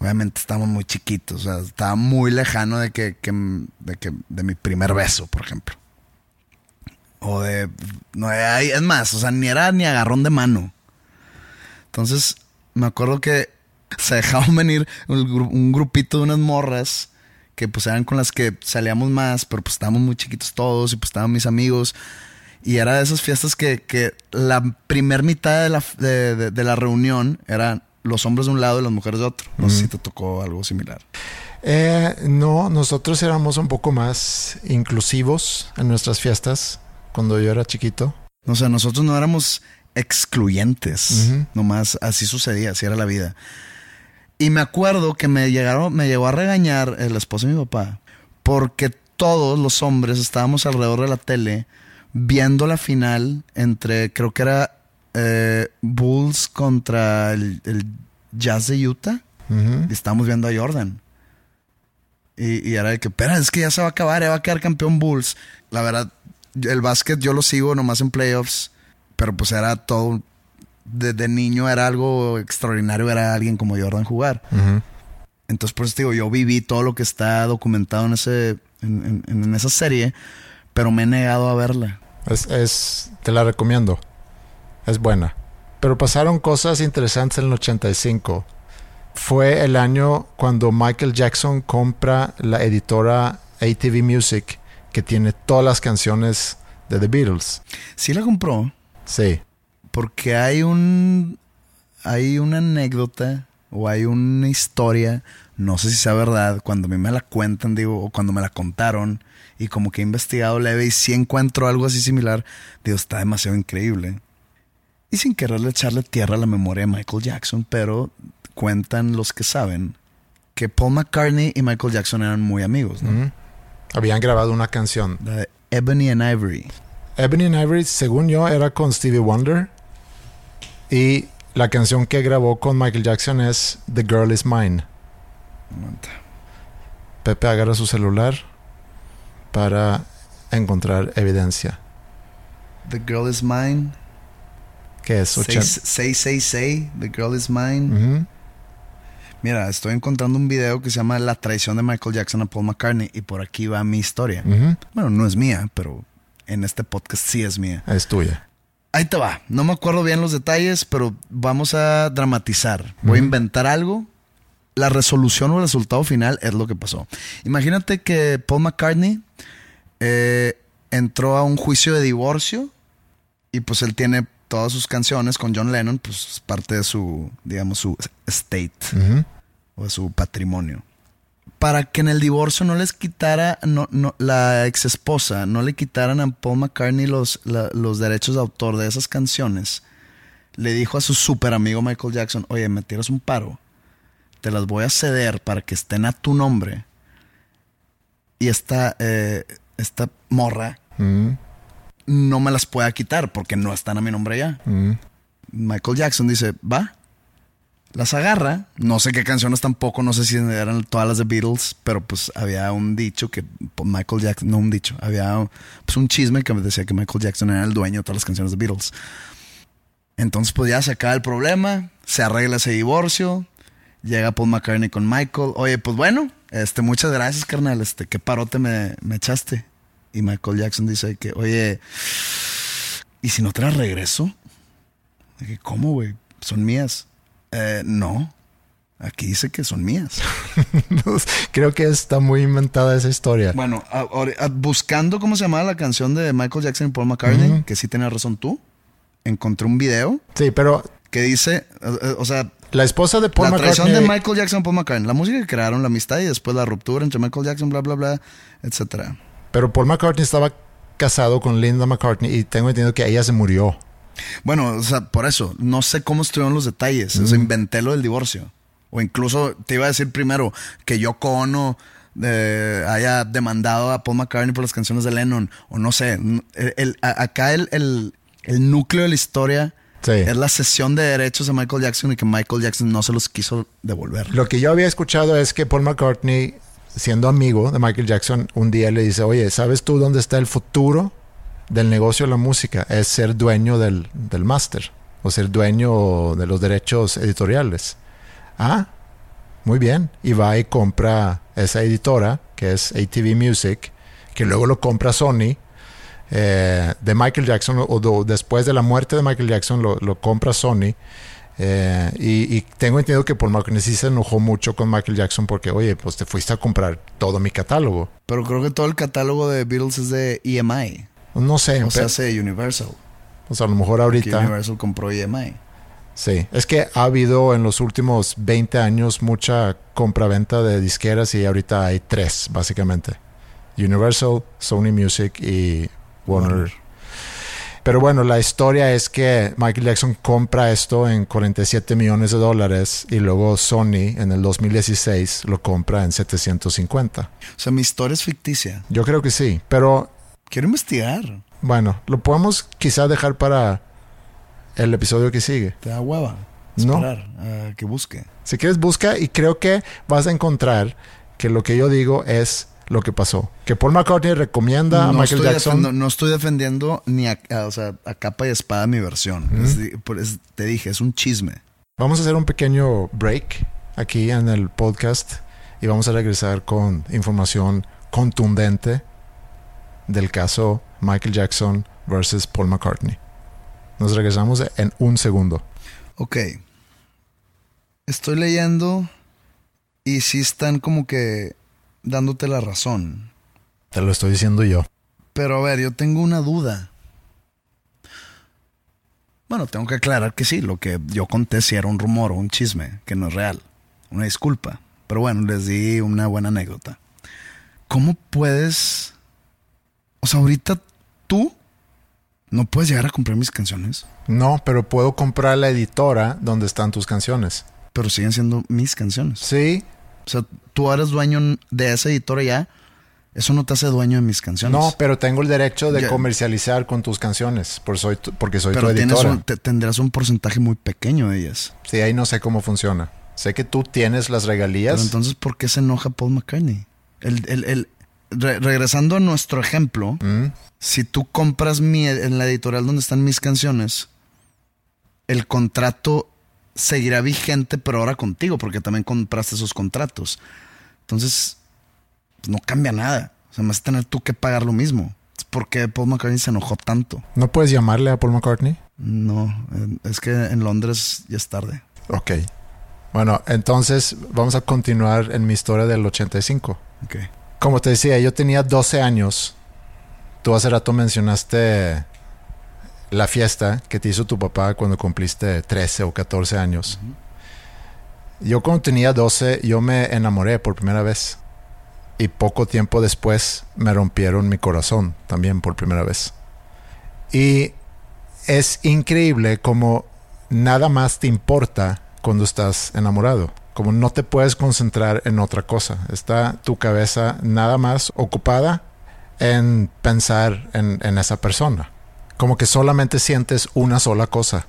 S2: Obviamente estábamos muy chiquitos, o sea, estaba muy lejano de que, que- de que de mi primer beso, por ejemplo. O de no hay- es más, o sea, ni era ni agarrón de mano. Entonces, me acuerdo que se dejaban [LAUGHS] venir un, gru- un grupito de unas morras que pues eran con las que salíamos más, pero pues estábamos muy chiquitos todos y pues estaban mis amigos. Y era de esas fiestas que, que la primer mitad de la, de, de- de la reunión eran los hombres de un lado y las mujeres de otro. No sé si te tocó algo similar.
S1: Eh, no, nosotros éramos un poco más inclusivos en nuestras fiestas cuando yo era chiquito.
S2: O sea, nosotros no éramos excluyentes.
S1: Ujú.
S2: Nomás así sucedía, así era la vida. Y me acuerdo que me llegaron, me llegó a regañar el esposo de mi papá. Porque todos los hombres estábamos alrededor de la tele viendo la final entre, creo que era eh, Bulls contra el, el Jazz de Utah. Y estábamos viendo a Jordan. Y, y era de que, espera, es que ya se va a acabar, ya va a quedar campeón Bulls. La verdad, el básquet yo lo sigo nomás en playoffs, pero pues era todo, desde niño era algo extraordinario ver a alguien como Jordan jugar. Entonces, por eso te digo, yo viví todo lo que está documentado en, ese, en, en- en esa serie, pero me he negado a verla.
S1: Es, es- te la recomiendo. Es buena. Pero pasaron cosas interesantes en el 85. Fue el año cuando Michael Jackson compra la editora ATV Music, que tiene todas las canciones de The Beatles.
S2: Sí la compró,
S1: Sí.
S2: Porque hay un. Hay una anécdota o hay una historia, no sé si sea verdad, cuando a mí me la cuentan, digo, o cuando me la contaron, y como que he investigado leve y si encuentro algo así similar, digo, está demasiado increíble. Y sin quererle echarle tierra a la memoria de Michael Jackson, pero cuentan los que saben que Paul McCartney y Michael Jackson eran muy amigos, ¿no?
S1: Habían grabado una canción.
S2: La de Ebony and Ivory.
S1: Ebony and Ivory, según yo, era con Stevie Wonder. Y la canción que grabó con Michael Jackson es The Girl Is Mine. Pepe agarra su celular para encontrar evidencia.
S2: The Girl Is Mine.
S1: ¿Qué es?
S2: Say,
S1: Ochen-
S2: say, say, say, The Girl Is Mine. Mira, estoy encontrando un video que se llama La traición de Michael Jackson a Paul McCartney y por aquí va mi historia. Bueno, no es mía, pero en este podcast sí es mía.
S1: Es tuya.
S2: Ahí te va. No me acuerdo bien los detalles, pero vamos a dramatizar. Voy a inventar algo. La resolución o el resultado final es lo que pasó. Imagínate que Paul McCartney eh, entró a un juicio de divorcio y pues él tiene todas sus canciones con John Lennon, pues es parte de su, digamos, su estate o de su patrimonio. Para que en el divorcio no les quitara, no, no, la ex esposa, no le quitaran a Paul McCartney los, la- los derechos de autor de esas canciones, le dijo a su super amigo Michael Jackson, oye, me tiras un paro, te las voy a ceder para que estén a tu nombre. Y esta, eh, esta morra. No me las pueda quitar porque no están a mi nombre ya.
S1: Ujú.
S2: Michael Jackson dice, va. Las agarra. No sé qué canciones tampoco, no sé si eran todas las de Beatles, pero pues había un dicho que Michael Jackson, no un dicho, había pues un chisme que decía que Michael Jackson era el dueño de todas las canciones de Beatles. Entonces pues ya se acaba el problema, se arregla ese divorcio Llega Paul McCartney con Michael. Oye, pues bueno, este, muchas gracias, carnal. Este, qué parote me, me echaste. Y Michael Jackson dice que, oye, ¿y si no te las regreso? Dije, ¿cómo, güey? Son mías. "Eh, no. Aquí dice que son mías.
S1: Creo que está muy inventada esa historia.
S2: Bueno, a- buscando cómo se llamaba la canción de Michael Jackson y Paul McCartney, que sí tenías razón tú, encontré un video
S1: Sí, pero
S2: que dice, eh, eh, o sea,
S1: la esposa de Paul
S2: la traición
S1: McCartney...
S2: de Michael Jackson y Paul McCartney, la música que crearon, la amistad y después la ruptura entre Michael Jackson, bla, bla, bla, etcétera.
S1: Pero Paul McCartney estaba casado con Linda McCartney y tengo entendido que ella se murió.
S2: Bueno, o sea, por eso, no sé cómo estuvieron los detalles. O sea, inventé lo del divorcio. O incluso te iba a decir primero que Yoko Ono eh, haya demandado a Paul McCartney por las canciones de Lennon. O no sé. El- el- acá el, el- el núcleo de la historia
S1: Sí.
S2: es la cesión de derechos a Michael Jackson y que Michael Jackson no se los quiso devolver.
S1: Lo que yo había escuchado es que Paul McCartney, siendo amigo de Michael Jackson, un día le dice, oye, ¿sabes tú dónde está el futuro del negocio de la música? Es ser dueño del, del máster o ser dueño de los derechos editoriales. Ah, muy bien. Y va y compra esa editora, que es ATV Music, que luego lo compra Sony. eh, de Michael Jackson o do- después de la muerte de Michael Jackson lo, lo compra Sony eh, y, y tengo entendido que Paul McCartney sí se enojó mucho con Michael Jackson porque, oye, pues te fuiste a comprar todo mi catálogo.
S2: Pero creo que todo el catálogo de Beatles es de EMI.
S1: No sé,
S2: O sea, hace Universal.
S1: pues a lo mejor ahorita.
S2: Universal compró EMI.
S1: Sí, es que ha habido en los últimos 20 años mucha compra-venta de disqueras y ahorita hay tres, básicamente. Universal, Sony Music y Warner.
S2: Warner.
S1: Pero bueno, la historia es que Michael Jackson compra esto en 47 millones de dólares y luego Sony en el 2016 lo compra en 750.
S2: O sea, mi historia es ficticia.
S1: Yo creo que sí, pero
S2: Quiero investigar.
S1: bueno, lo podemos quizá dejar para el episodio que sigue.
S2: Te da hueva.
S1: No.
S2: Esperar a que busque.
S1: Si quieres, busca y creo que vas a encontrar que lo que yo digo es lo que pasó. Que Paul McCartney recomienda a
S2: no,
S1: Michael Jackson.
S2: defendo- no estoy defendiendo ni a, a- o sea, a capa y espada mi versión. Es di- por- es- te dije, es un chisme.
S1: Vamos a hacer un pequeño break aquí en el podcast y vamos a regresar con información contundente del caso Michael Jackson versus Paul McCartney. Nos regresamos en un segundo.
S2: Ok. Estoy leyendo y sí están como que dándote la razón.
S1: Te lo estoy diciendo yo.
S2: Pero a ver, yo tengo una duda. Bueno, tengo que aclarar que sí, lo que yo conté sí era un rumor o un chisme, que no es real. Una disculpa. Pero bueno, les di una buena anécdota. ¿Cómo puedes... O sea, ahorita tú no puedes llegar a comprar mis canciones,
S1: No, pero puedo comprar la editora donde están tus canciones.
S2: pero siguen siendo mis canciones.
S1: Sí,
S2: O sea, tú eres dueño de esa editora ya. Eso no te hace dueño de mis canciones.
S1: No, pero tengo el derecho de comercializar con tus canciones por soy tu- porque soy
S2: pero
S1: tu editora.
S2: un- te- tendrás un porcentaje muy pequeño de ellas.
S1: Sí, ahí no sé cómo funciona. Sé que tú tienes las regalías.
S2: Pero entonces, ¿por qué se enoja Paul McCartney? El, el- el- re- regresando a nuestro ejemplo,
S1: Mm,
S2: si tú compras mi, en la editorial donde están mis canciones, el contrato seguirá vigente, pero ahora contigo, porque también compraste esos contratos. Entonces, pues, no cambia nada. O sea, a tener tú que pagar lo mismo. ¿Por qué Paul McCartney se enojó tanto?
S1: ¿No puedes llamarle a Paul McCartney?
S2: No, es que en Londres ya es tarde.
S1: Ok. Bueno, entonces vamos a continuar en mi historia del 85.
S2: Ok.
S1: Como te decía, yo tenía 12 años. Tú hace rato mencionaste la fiesta que te hizo tu papá cuando cumpliste 13 o 14 años. Yo cuando tenía 12, yo me enamoré por primera vez. Y poco tiempo después me rompieron mi corazón también por primera vez. Y es increíble como nada más te importa cuando estás enamorado. Como no te puedes concentrar en otra cosa. Está tu cabeza nada más ocupada en pensar en, en esa persona. Como que solamente sientes una sola cosa.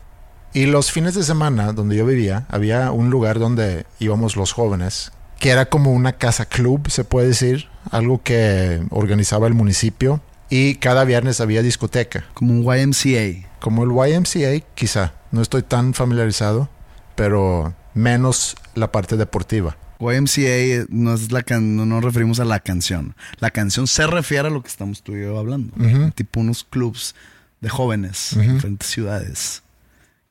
S1: Y los fines de semana donde yo vivía, había un lugar donde íbamos los jóvenes, que era como una casa club, se puede decir, algo que organizaba el municipio. Y cada viernes había discoteca
S2: Como un YMCA.
S1: como el YMCA, quizá. No estoy tan familiarizado, pero menos la parte deportiva.
S2: YMCA no es la can no nos referimos a la canción. La canción se refiere a lo que estamos tú y yo hablando. Tipo unos clubs de jóvenes en diferentes ciudades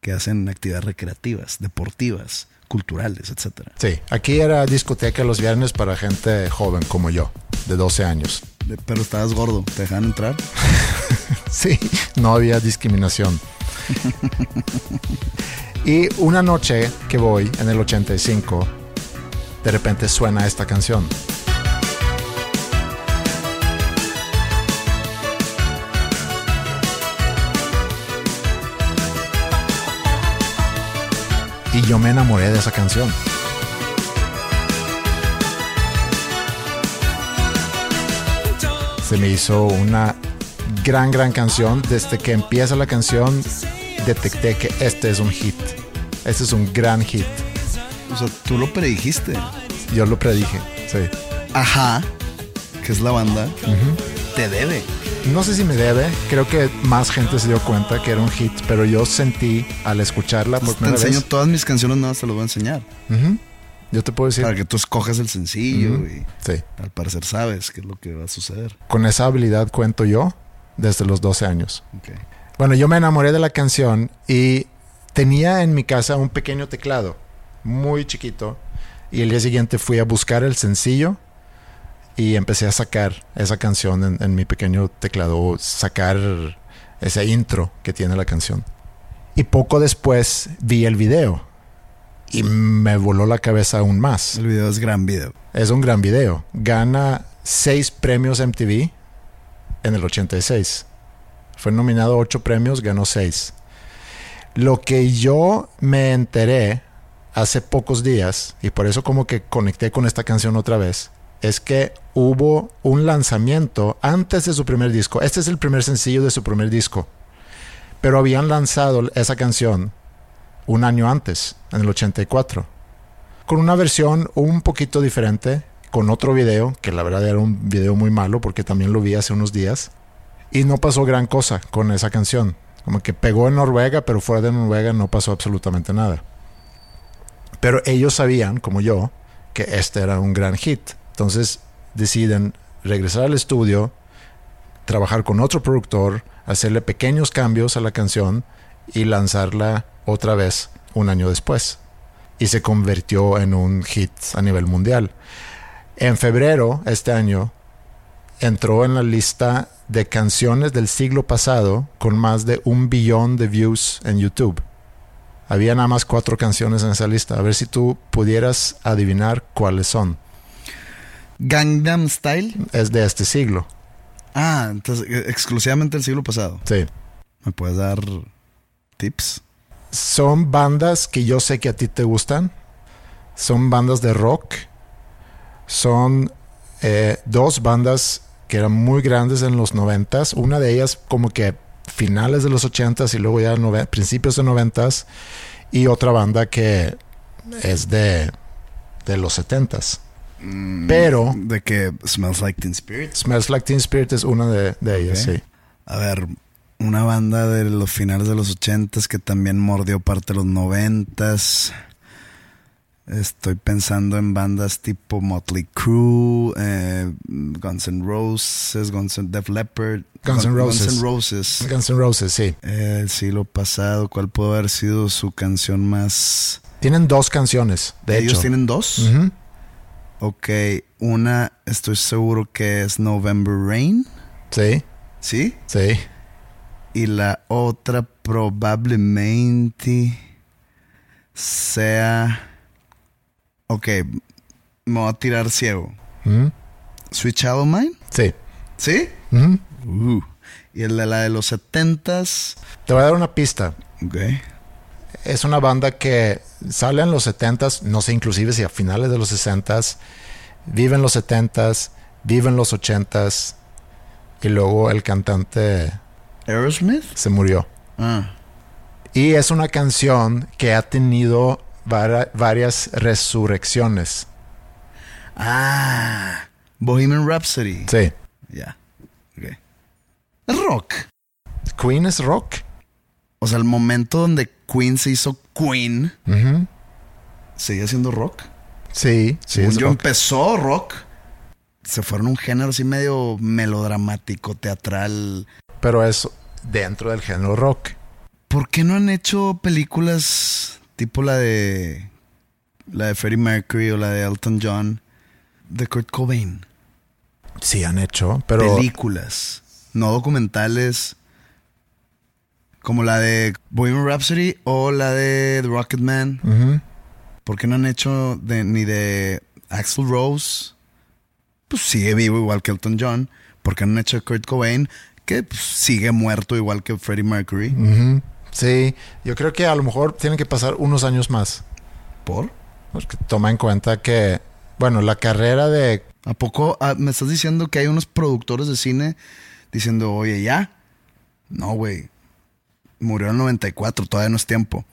S2: que hacen actividades recreativas, deportivas, culturales, etcétera.
S1: Sí, aquí era discoteca los viernes para gente joven como yo, de 12 años.
S2: Pero estabas gordo, ¿te dejan entrar? [LAUGHS]
S1: Sí, no había discriminación. [LAUGHS] y una noche que voy, en el 85, de repente suena esta canción. Yo me enamoré de esa canción. Se me hizo una gran, gran canción. Desde que empieza la canción, detecté que este es un hit. Este es un gran hit.
S2: O sea, tú lo predijiste.
S1: Yo lo predije, sí.
S2: Ajá, que es la banda, te debe.
S1: No sé si me debe, creo que más gente se dio cuenta que era un hit, pero yo sentí al escucharla por
S2: Te
S1: primera
S2: enseño
S1: vez.
S2: todas mis canciones nuevas, te las voy a enseñar.
S1: Yo te puedo decir,
S2: Para que tú escojas el sencillo y
S1: sí.
S2: al parecer sabes qué es lo que va a suceder.
S1: Con esa habilidad cuento yo desde los 12 años.
S2: Ok.
S1: Bueno, yo me enamoré de la canción y tenía en mi casa un pequeño teclado, muy chiquito, y el día siguiente fui a buscar el sencillo y empecé a sacar esa canción en, en mi pequeño teclado, sacar ese intro que tiene la canción. Y poco después vi el video y me voló la cabeza aún más.
S2: El video es gran video.
S1: Es un gran video. Gana seis premios MTV en el 86. Fue nominado a ocho premios, ganó seis. Lo que yo me enteré hace pocos días, y por eso como que conecté con esta canción otra vez, es que hubo un lanzamiento antes de su primer disco. Este es el primer sencillo de su primer disco. Pero habían lanzado esa canción un año antes, en el 84 con una versión un poquito diferente, con otro video, que la verdad era un video muy malo porque también lo vi hace unos días. Y no pasó gran cosa con esa canción. Como que pegó en Noruega, pero fuera de Noruega no pasó absolutamente nada. Pero ellos sabían, como yo, que este era un gran hit. Entonces deciden regresar al estudio, trabajar con otro productor, hacerle pequeños cambios a la canción y lanzarla otra vez un año después y se convirtió en un hit a nivel mundial. En febrero este año entró en la lista de canciones del siglo pasado con más de un billón de views en YouTube. Había nada más cuatro canciones en esa lista. A ver si tú pudieras adivinar cuáles son.
S2: Gangnam Style.
S1: Es de este siglo.
S2: Ah, entonces eh, exclusivamente el siglo pasado.
S1: Sí.
S2: ¿Me puedes dar tips?
S1: Son bandas que yo sé que a ti te gustan. Son bandas de rock. Son eh, dos bandas que eran muy grandes en los noventas. Una de ellas como que finales de los ochentas y luego ya principios de noventas. Y otra banda que es de, de los setentas. Pero
S2: De que Smells Like Teen Spirit.
S1: Smells Like Teen Spirit es una de, de ellas, sí.
S2: A ver, una banda de los finales de los ochentas que también mordió parte de los noventas. Estoy pensando en bandas tipo Motley Crue, eh, Guns N' Roses, Guns N' Def Leppard,
S1: Guns N' Roses.
S2: Guns N' Roses.
S1: Guns N' Roses, sí.
S2: Eh, el siglo pasado, ¿cuál pudo haber sido su canción más?
S1: Tienen dos canciones, de
S2: Ellos
S1: hecho.
S2: tienen dos.
S1: Ujú.
S2: Ok, una estoy seguro que es November Rain,
S1: Sí,
S2: ¿sí?
S1: sí.
S2: Y la otra probablemente sea... Ok, me voy a tirar ciego.
S1: Ujú.
S2: Sweet of Mine,
S1: Sí.
S2: ¿sí?
S1: Ujú.
S2: Uh. Y el de la de los setentas.
S1: Te voy a dar una pista.
S2: Ok.
S1: Es una banda que sale en los 70s, no sé inclusive si a finales de los 60s, vive en los 70s, vive en los 80s y luego el cantante
S2: Aerosmith.
S1: se murió.
S2: Ah.
S1: Y es una canción que ha tenido varias resurrecciones.
S2: Ah. Bohemian Rhapsody.
S1: Sí.
S2: Ya. Es rock.
S1: Queen es rock.
S2: O sea, el momento donde Queen se hizo Queen seguía siendo rock.
S1: Sí, sí. Es
S2: yo
S1: rock.
S2: empezó rock. Se fueron un género así medio melodramático, teatral.
S1: Pero es dentro del género rock.
S2: ¿Por qué no han hecho películas tipo la de la de Freddie Mercury o la de Elton John de Kurt Cobain?
S1: Sí, han hecho, pero
S2: Películas, no documentales como la de Bohemian Rhapsody o la de The Rocket Man.
S1: Ujú.
S2: ¿Por qué no han hecho de- ni de Axl Rose? Pues sigue vivo igual que Elton John. ¿Por qué no han hecho de Kurt Cobain? Que pues, sigue muerto igual que Freddie Mercury.
S1: Sí, yo creo que a lo mejor tienen que pasar unos años más.
S2: ¿Por?
S1: Porque toma en cuenta que, bueno, la carrera de...
S2: ¿A poco ah, me estás diciendo que hay unos productores de cine diciendo, oye, ya? No, güey. Murió en el 94, todavía no es tiempo.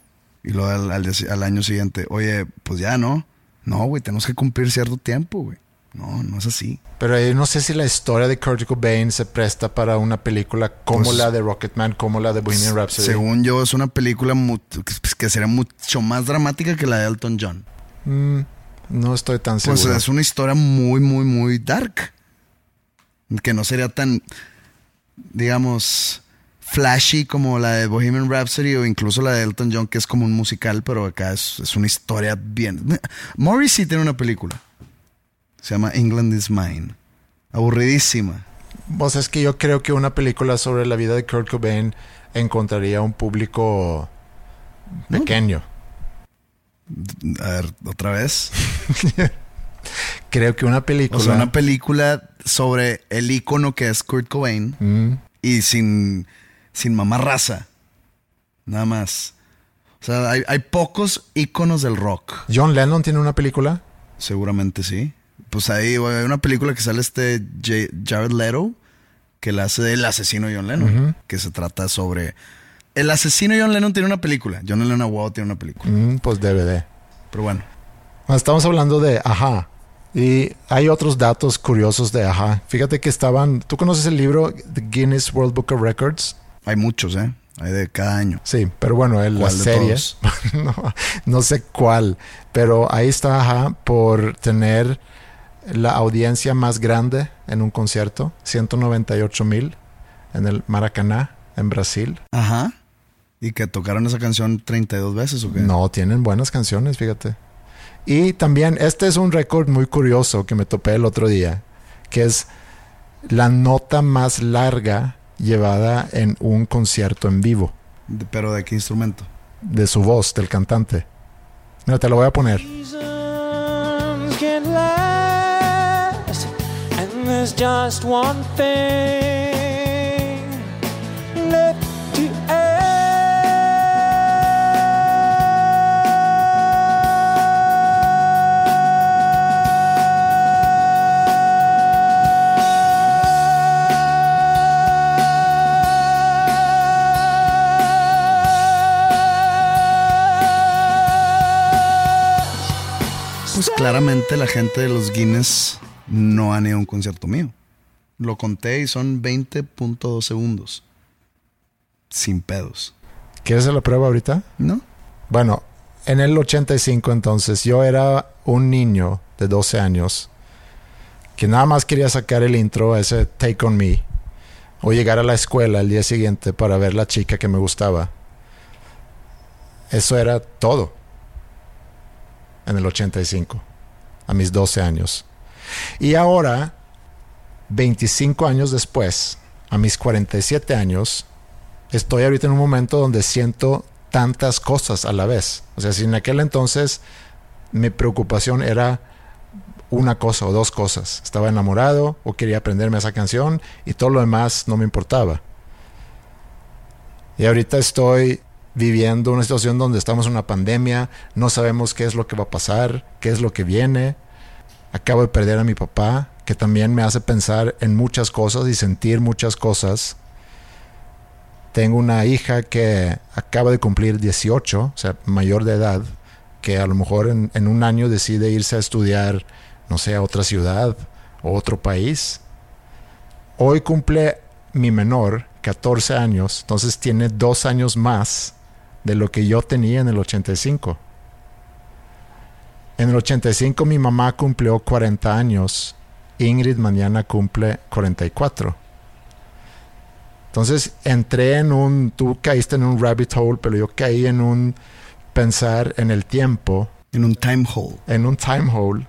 S2: Y luego al, al día- al año siguiente, oye, pues ya no. No, güey, tenemos que cumplir cierto tiempo, güey. No, no es así.
S1: Pero yo no sé si la historia de Kurt Cobain se presta para una película como
S2: Pues-
S1: la de Rocketman, como la de Bohemian Rhapsody.
S2: Según yo, es una película que- que sería mucho más dramática que la de Elton John.
S1: Mm, no estoy tan seguro.
S2: Pues es una historia muy, muy, muy dark. Que no sería tan, digamos, flashy como la de Bohemian Rhapsody o incluso la de Elton John, que es como un musical, pero acá es, es una historia bien. Morrissey tiene una película. Se llama England is Mine. Aburridísima.
S1: Pues es que yo creo que una película sobre la vida de Kurt Cobain encontraría un público pequeño.
S2: A ver, otra vez. [LAUGHS]
S1: Creo que una película...
S2: O sea, una película sobre el ícono que es Kurt Cobain
S1: Mm,
S2: y sin, sin mamá raza. Nada más. O sea, hay, hay pocos íconos del rock.
S1: John Lennon tiene una película.
S2: Seguramente sí. Pues ahí hay una película que sale este J- Jared Leto, que la hace del asesino John Lennon, que se trata sobre... El asesino John Lennon tiene una película. John Lennon Aguado tiene una película.
S1: Mm, pues DVD.
S2: Pero bueno.
S1: Bueno, Estamos hablando de Ajá. Y hay otros datos curiosos de Ajá. Fíjate que estaban... ¿Tú conoces el libro The Guinness World Book of Records?
S2: Hay muchos, ¿eh? Hay de cada año.
S1: Sí, pero bueno, en la
S2: ¿Cuál de
S1: serie...
S2: todos? [LAUGHS]
S1: no, no sé cuál. Pero ahí está Ajá por tener la audiencia más grande en un concierto. 198 mil en el Maracaná, en Brasil.
S2: Ajá. ¿Y que tocaron esa canción 32 veces o qué?
S1: No, tienen buenas canciones, fíjate. Y también, este es un récord muy curioso que me topé el otro día, que es la nota más larga llevada en un concierto en vivo,
S2: De- ¿Pero de qué instrumento?
S1: de su voz, del cantante. Mira, te lo voy a poner.
S4: just one thing
S2: Pues claramente la gente de los Guinness no han ido a un concierto mío. Lo conté y son 20.2 segundos. Sin pedos.
S1: ¿Quieres hacer la prueba ahorita?
S2: ¿No?
S1: Bueno, en el 85 entonces yo era un niño de 12 años que nada más quería sacar el intro a ese Take On Me o llegar a la escuela el día siguiente para ver la chica que me gustaba. Eso era todo en el 85, a mis 12 años. Y ahora, 25 años después, a mis 47 años, estoy ahorita en un momento donde siento tantas cosas a la vez. O sea, si en aquel entonces mi preocupación era una cosa o dos cosas. Estaba enamorado o quería aprenderme esa canción y todo lo demás no me importaba. Y ahorita estoy viviendo una situación donde estamos en una pandemia, no sabemos qué es lo que va a pasar, qué es lo que viene. Acabo de perder a mi papá, que también me hace pensar en muchas cosas y sentir muchas cosas. Tengo una hija que acaba de cumplir 18, o sea, mayor de edad, que a lo mejor en, en un año decide irse a estudiar, no sé, a otra ciudad o otro país. Hoy cumple mi menor 14 años, entonces tiene dos años más de lo que yo tenía en el 85. En el 85 mi mamá cumplió 40 años. Ingrid mañana cumple 44. Entonces entré en un, tú caíste en un rabbit hole, pero yo caí en un pensar en el tiempo,
S2: En un time hole.
S1: en un time hole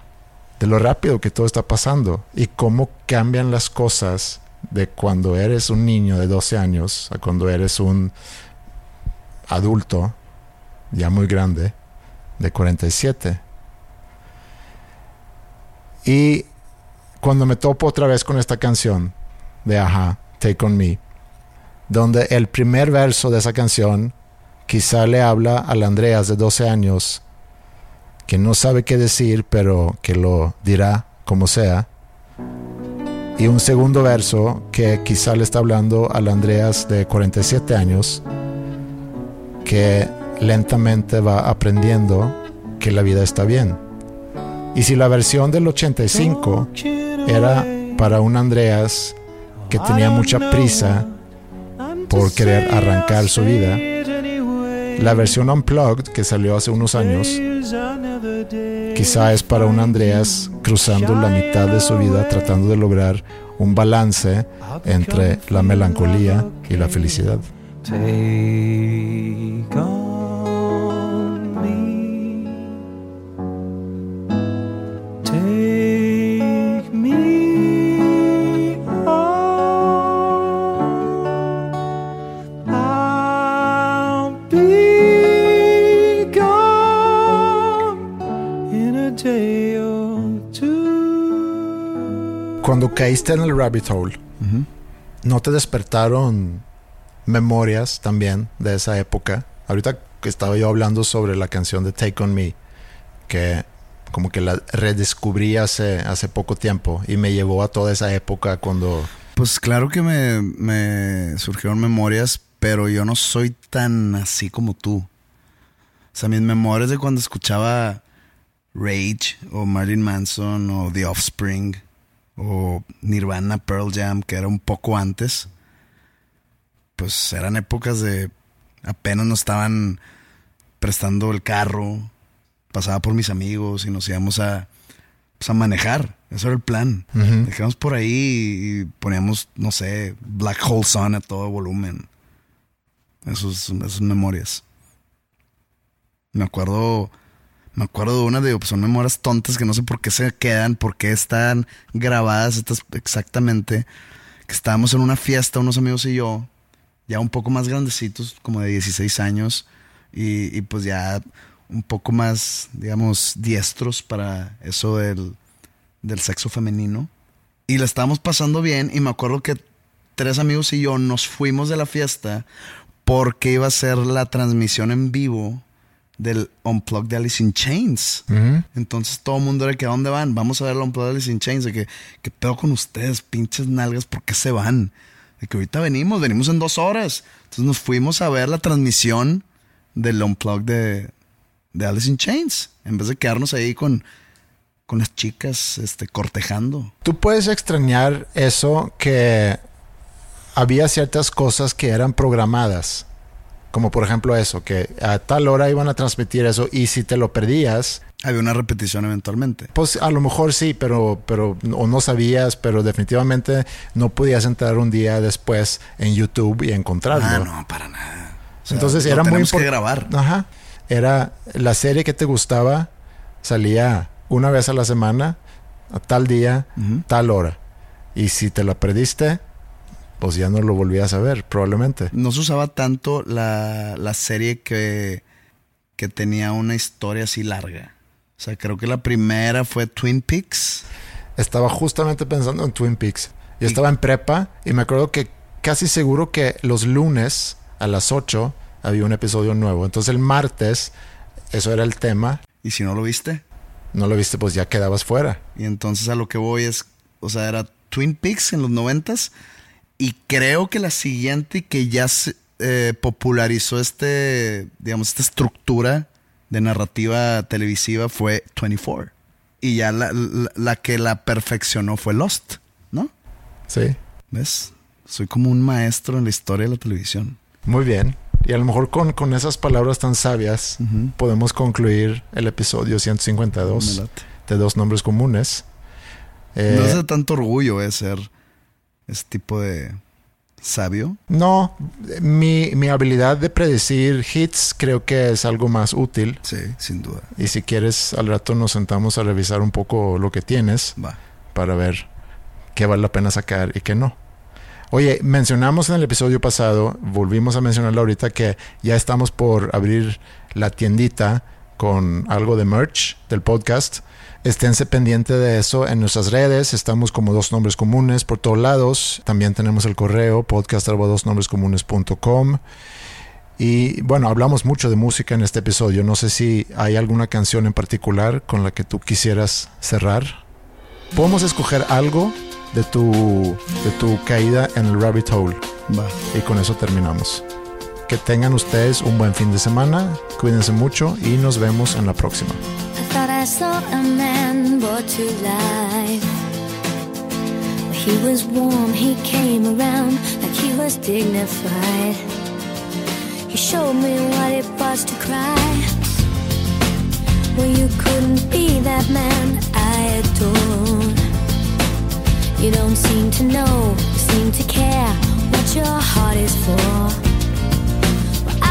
S1: de lo rápido que todo está pasando y cómo cambian las cosas de cuando eres un niño de 12 años a cuando eres un adulto ya muy grande de 47. Y cuando me topo otra vez con esta canción de Aja, Take On Me, donde el primer verso de esa canción quizá le habla al Andreas de 12 años que no sabe qué decir, pero que lo dirá como sea. Y un segundo verso que quizá le está hablando al Andreas de 47 años, que lentamente va aprendiendo que la vida está bien. Y si la versión del 85 era para un Andreas que tenía mucha prisa por querer arrancar su vida, la versión unplugged que salió hace unos años quizá es para un Andreas cruzando la mitad de su vida tratando de lograr un balance entre la melancolía y la felicidad.
S4: Take on me. Take me on. I'll be gone in a day or two.
S1: Cuando caíste en el rabbit hole, ¿no te despertaron memorias también de esa época? Ahorita estaba yo hablando sobre la canción de Take On Me, que como que la redescubrí hace, hace poco tiempo y me llevó a toda esa época cuando...
S2: Pues claro que me, me surgieron memorias, pero yo no soy tan así como tú. O sea, mis memorias de cuando escuchaba Rage o Marilyn Manson o The Offspring o Nirvana, Pearl Jam, que era un poco antes, pues eran épocas de apenas nos estaban prestando el carro, pasaba por mis amigos y nos íbamos a, pues, a manejar. Eso era el plan. Dejamos por ahí y poníamos, no sé, Black Hole Sun a todo volumen. Esos, esas memorias. Me acuerdo, me acuerdo de una de, pues, son memorias tontas que no sé por qué se quedan, por qué están grabadas estas exactamente. Que estábamos en una fiesta, unos amigos y yo, ya un poco más grandecitos, como de 16 años, y, y pues ya un poco más, digamos, diestros para eso del, del sexo femenino. Y la estábamos pasando bien y me acuerdo que tres amigos y yo nos fuimos de la fiesta porque iba a ser la transmisión en vivo del Unplugged de Alice in Chains. Entonces todo el mundo era que ¿a dónde van? Vamos a ver el Unplugged de Alice in Chains. De que, ¿qué pedo con ustedes? Pinches nalgas, ¿por qué se van? De que ahorita venimos, venimos en dos horas. Entonces nos fuimos a ver la transmisión del Unplugged de, de Alice in Chains. En vez de quedarnos ahí con, con las chicas este, cortejando.
S1: Tú puedes extrañar eso que había ciertas cosas que eran programadas. Como por ejemplo eso, que a tal hora iban a transmitir eso y si te lo perdías,
S2: Había una repetición eventualmente.
S1: pues a lo mejor sí, pero, pero o no sabías, pero definitivamente no podías entrar un día después en YouTube y encontrarlo.
S2: Ah, no, para nada. O sea,
S1: Entonces era muy
S2: tenemos que
S1: impor-
S2: grabar.
S1: Ajá. Era la serie que te gustaba, salía una vez a la semana, a tal día, tal hora. Y si te la perdiste, pues ya no lo volvías a ver, probablemente.
S2: No se usaba tanto la, la serie que, que tenía una historia así larga. O sea, creo que la primera fue Twin Peaks.
S1: Estaba justamente pensando en Twin Peaks. Yo estaba en prepa y me acuerdo que casi seguro que los lunes a las 8 había un episodio nuevo. Entonces el martes, eso era el tema.
S2: Y si no lo viste.
S1: No lo viste, pues ya quedabas fuera.
S2: Y entonces a lo que voy es, o sea, era Twin Peaks en los noventas. Y creo que la siguiente que ya se eh, popularizó este, digamos, esta estructura de narrativa televisiva fue 24. Y ya la, la- la que la perfeccionó fue Lost, ¿no?
S1: Sí.
S2: ¿Ves? Soy como un maestro en la historia de la televisión.
S1: Muy bien. Y a lo mejor con, con esas palabras tan sabias podemos concluir el episodio
S2: Me
S1: 152
S2: late.
S1: de Dos Nombres Comunes. Eh,
S2: No es de tanto orgullo eh, ser ese tipo de sabio.
S1: no, mi, mi habilidad de predecir hits creo que es algo más útil.
S2: Sí, sin duda.
S1: Y si quieres, al rato nos sentamos a revisar un poco lo que tienes
S2: Va.
S1: para ver qué vale la pena sacar y qué no. Oye, mencionamos en el episodio pasado, volvimos a mencionarlo ahorita, que ya estamos por abrir la tiendita con algo de merch del podcast. Esténse pendiente de eso en nuestras redes. Estamos como dos nombres comunes por todos lados. También tenemos el correo podcast dosnombrescomunes.com. Y bueno, hablamos mucho de música en este episodio. No sé si hay alguna canción en particular con la que tú quisieras cerrar. Podemos escoger algo de tu, de tu caída en el rabbit hole.
S2: Va.
S1: Y con eso terminamos. Que tengan ustedes un buen fin de semana. Cuídense mucho y nos vemos en la próxima.
S3: He was warm, he came around like he was dignified. He showed me what it was to cry. Well, you couldn't be that man I adore. You don't seem to know, seem to care what your heart is for.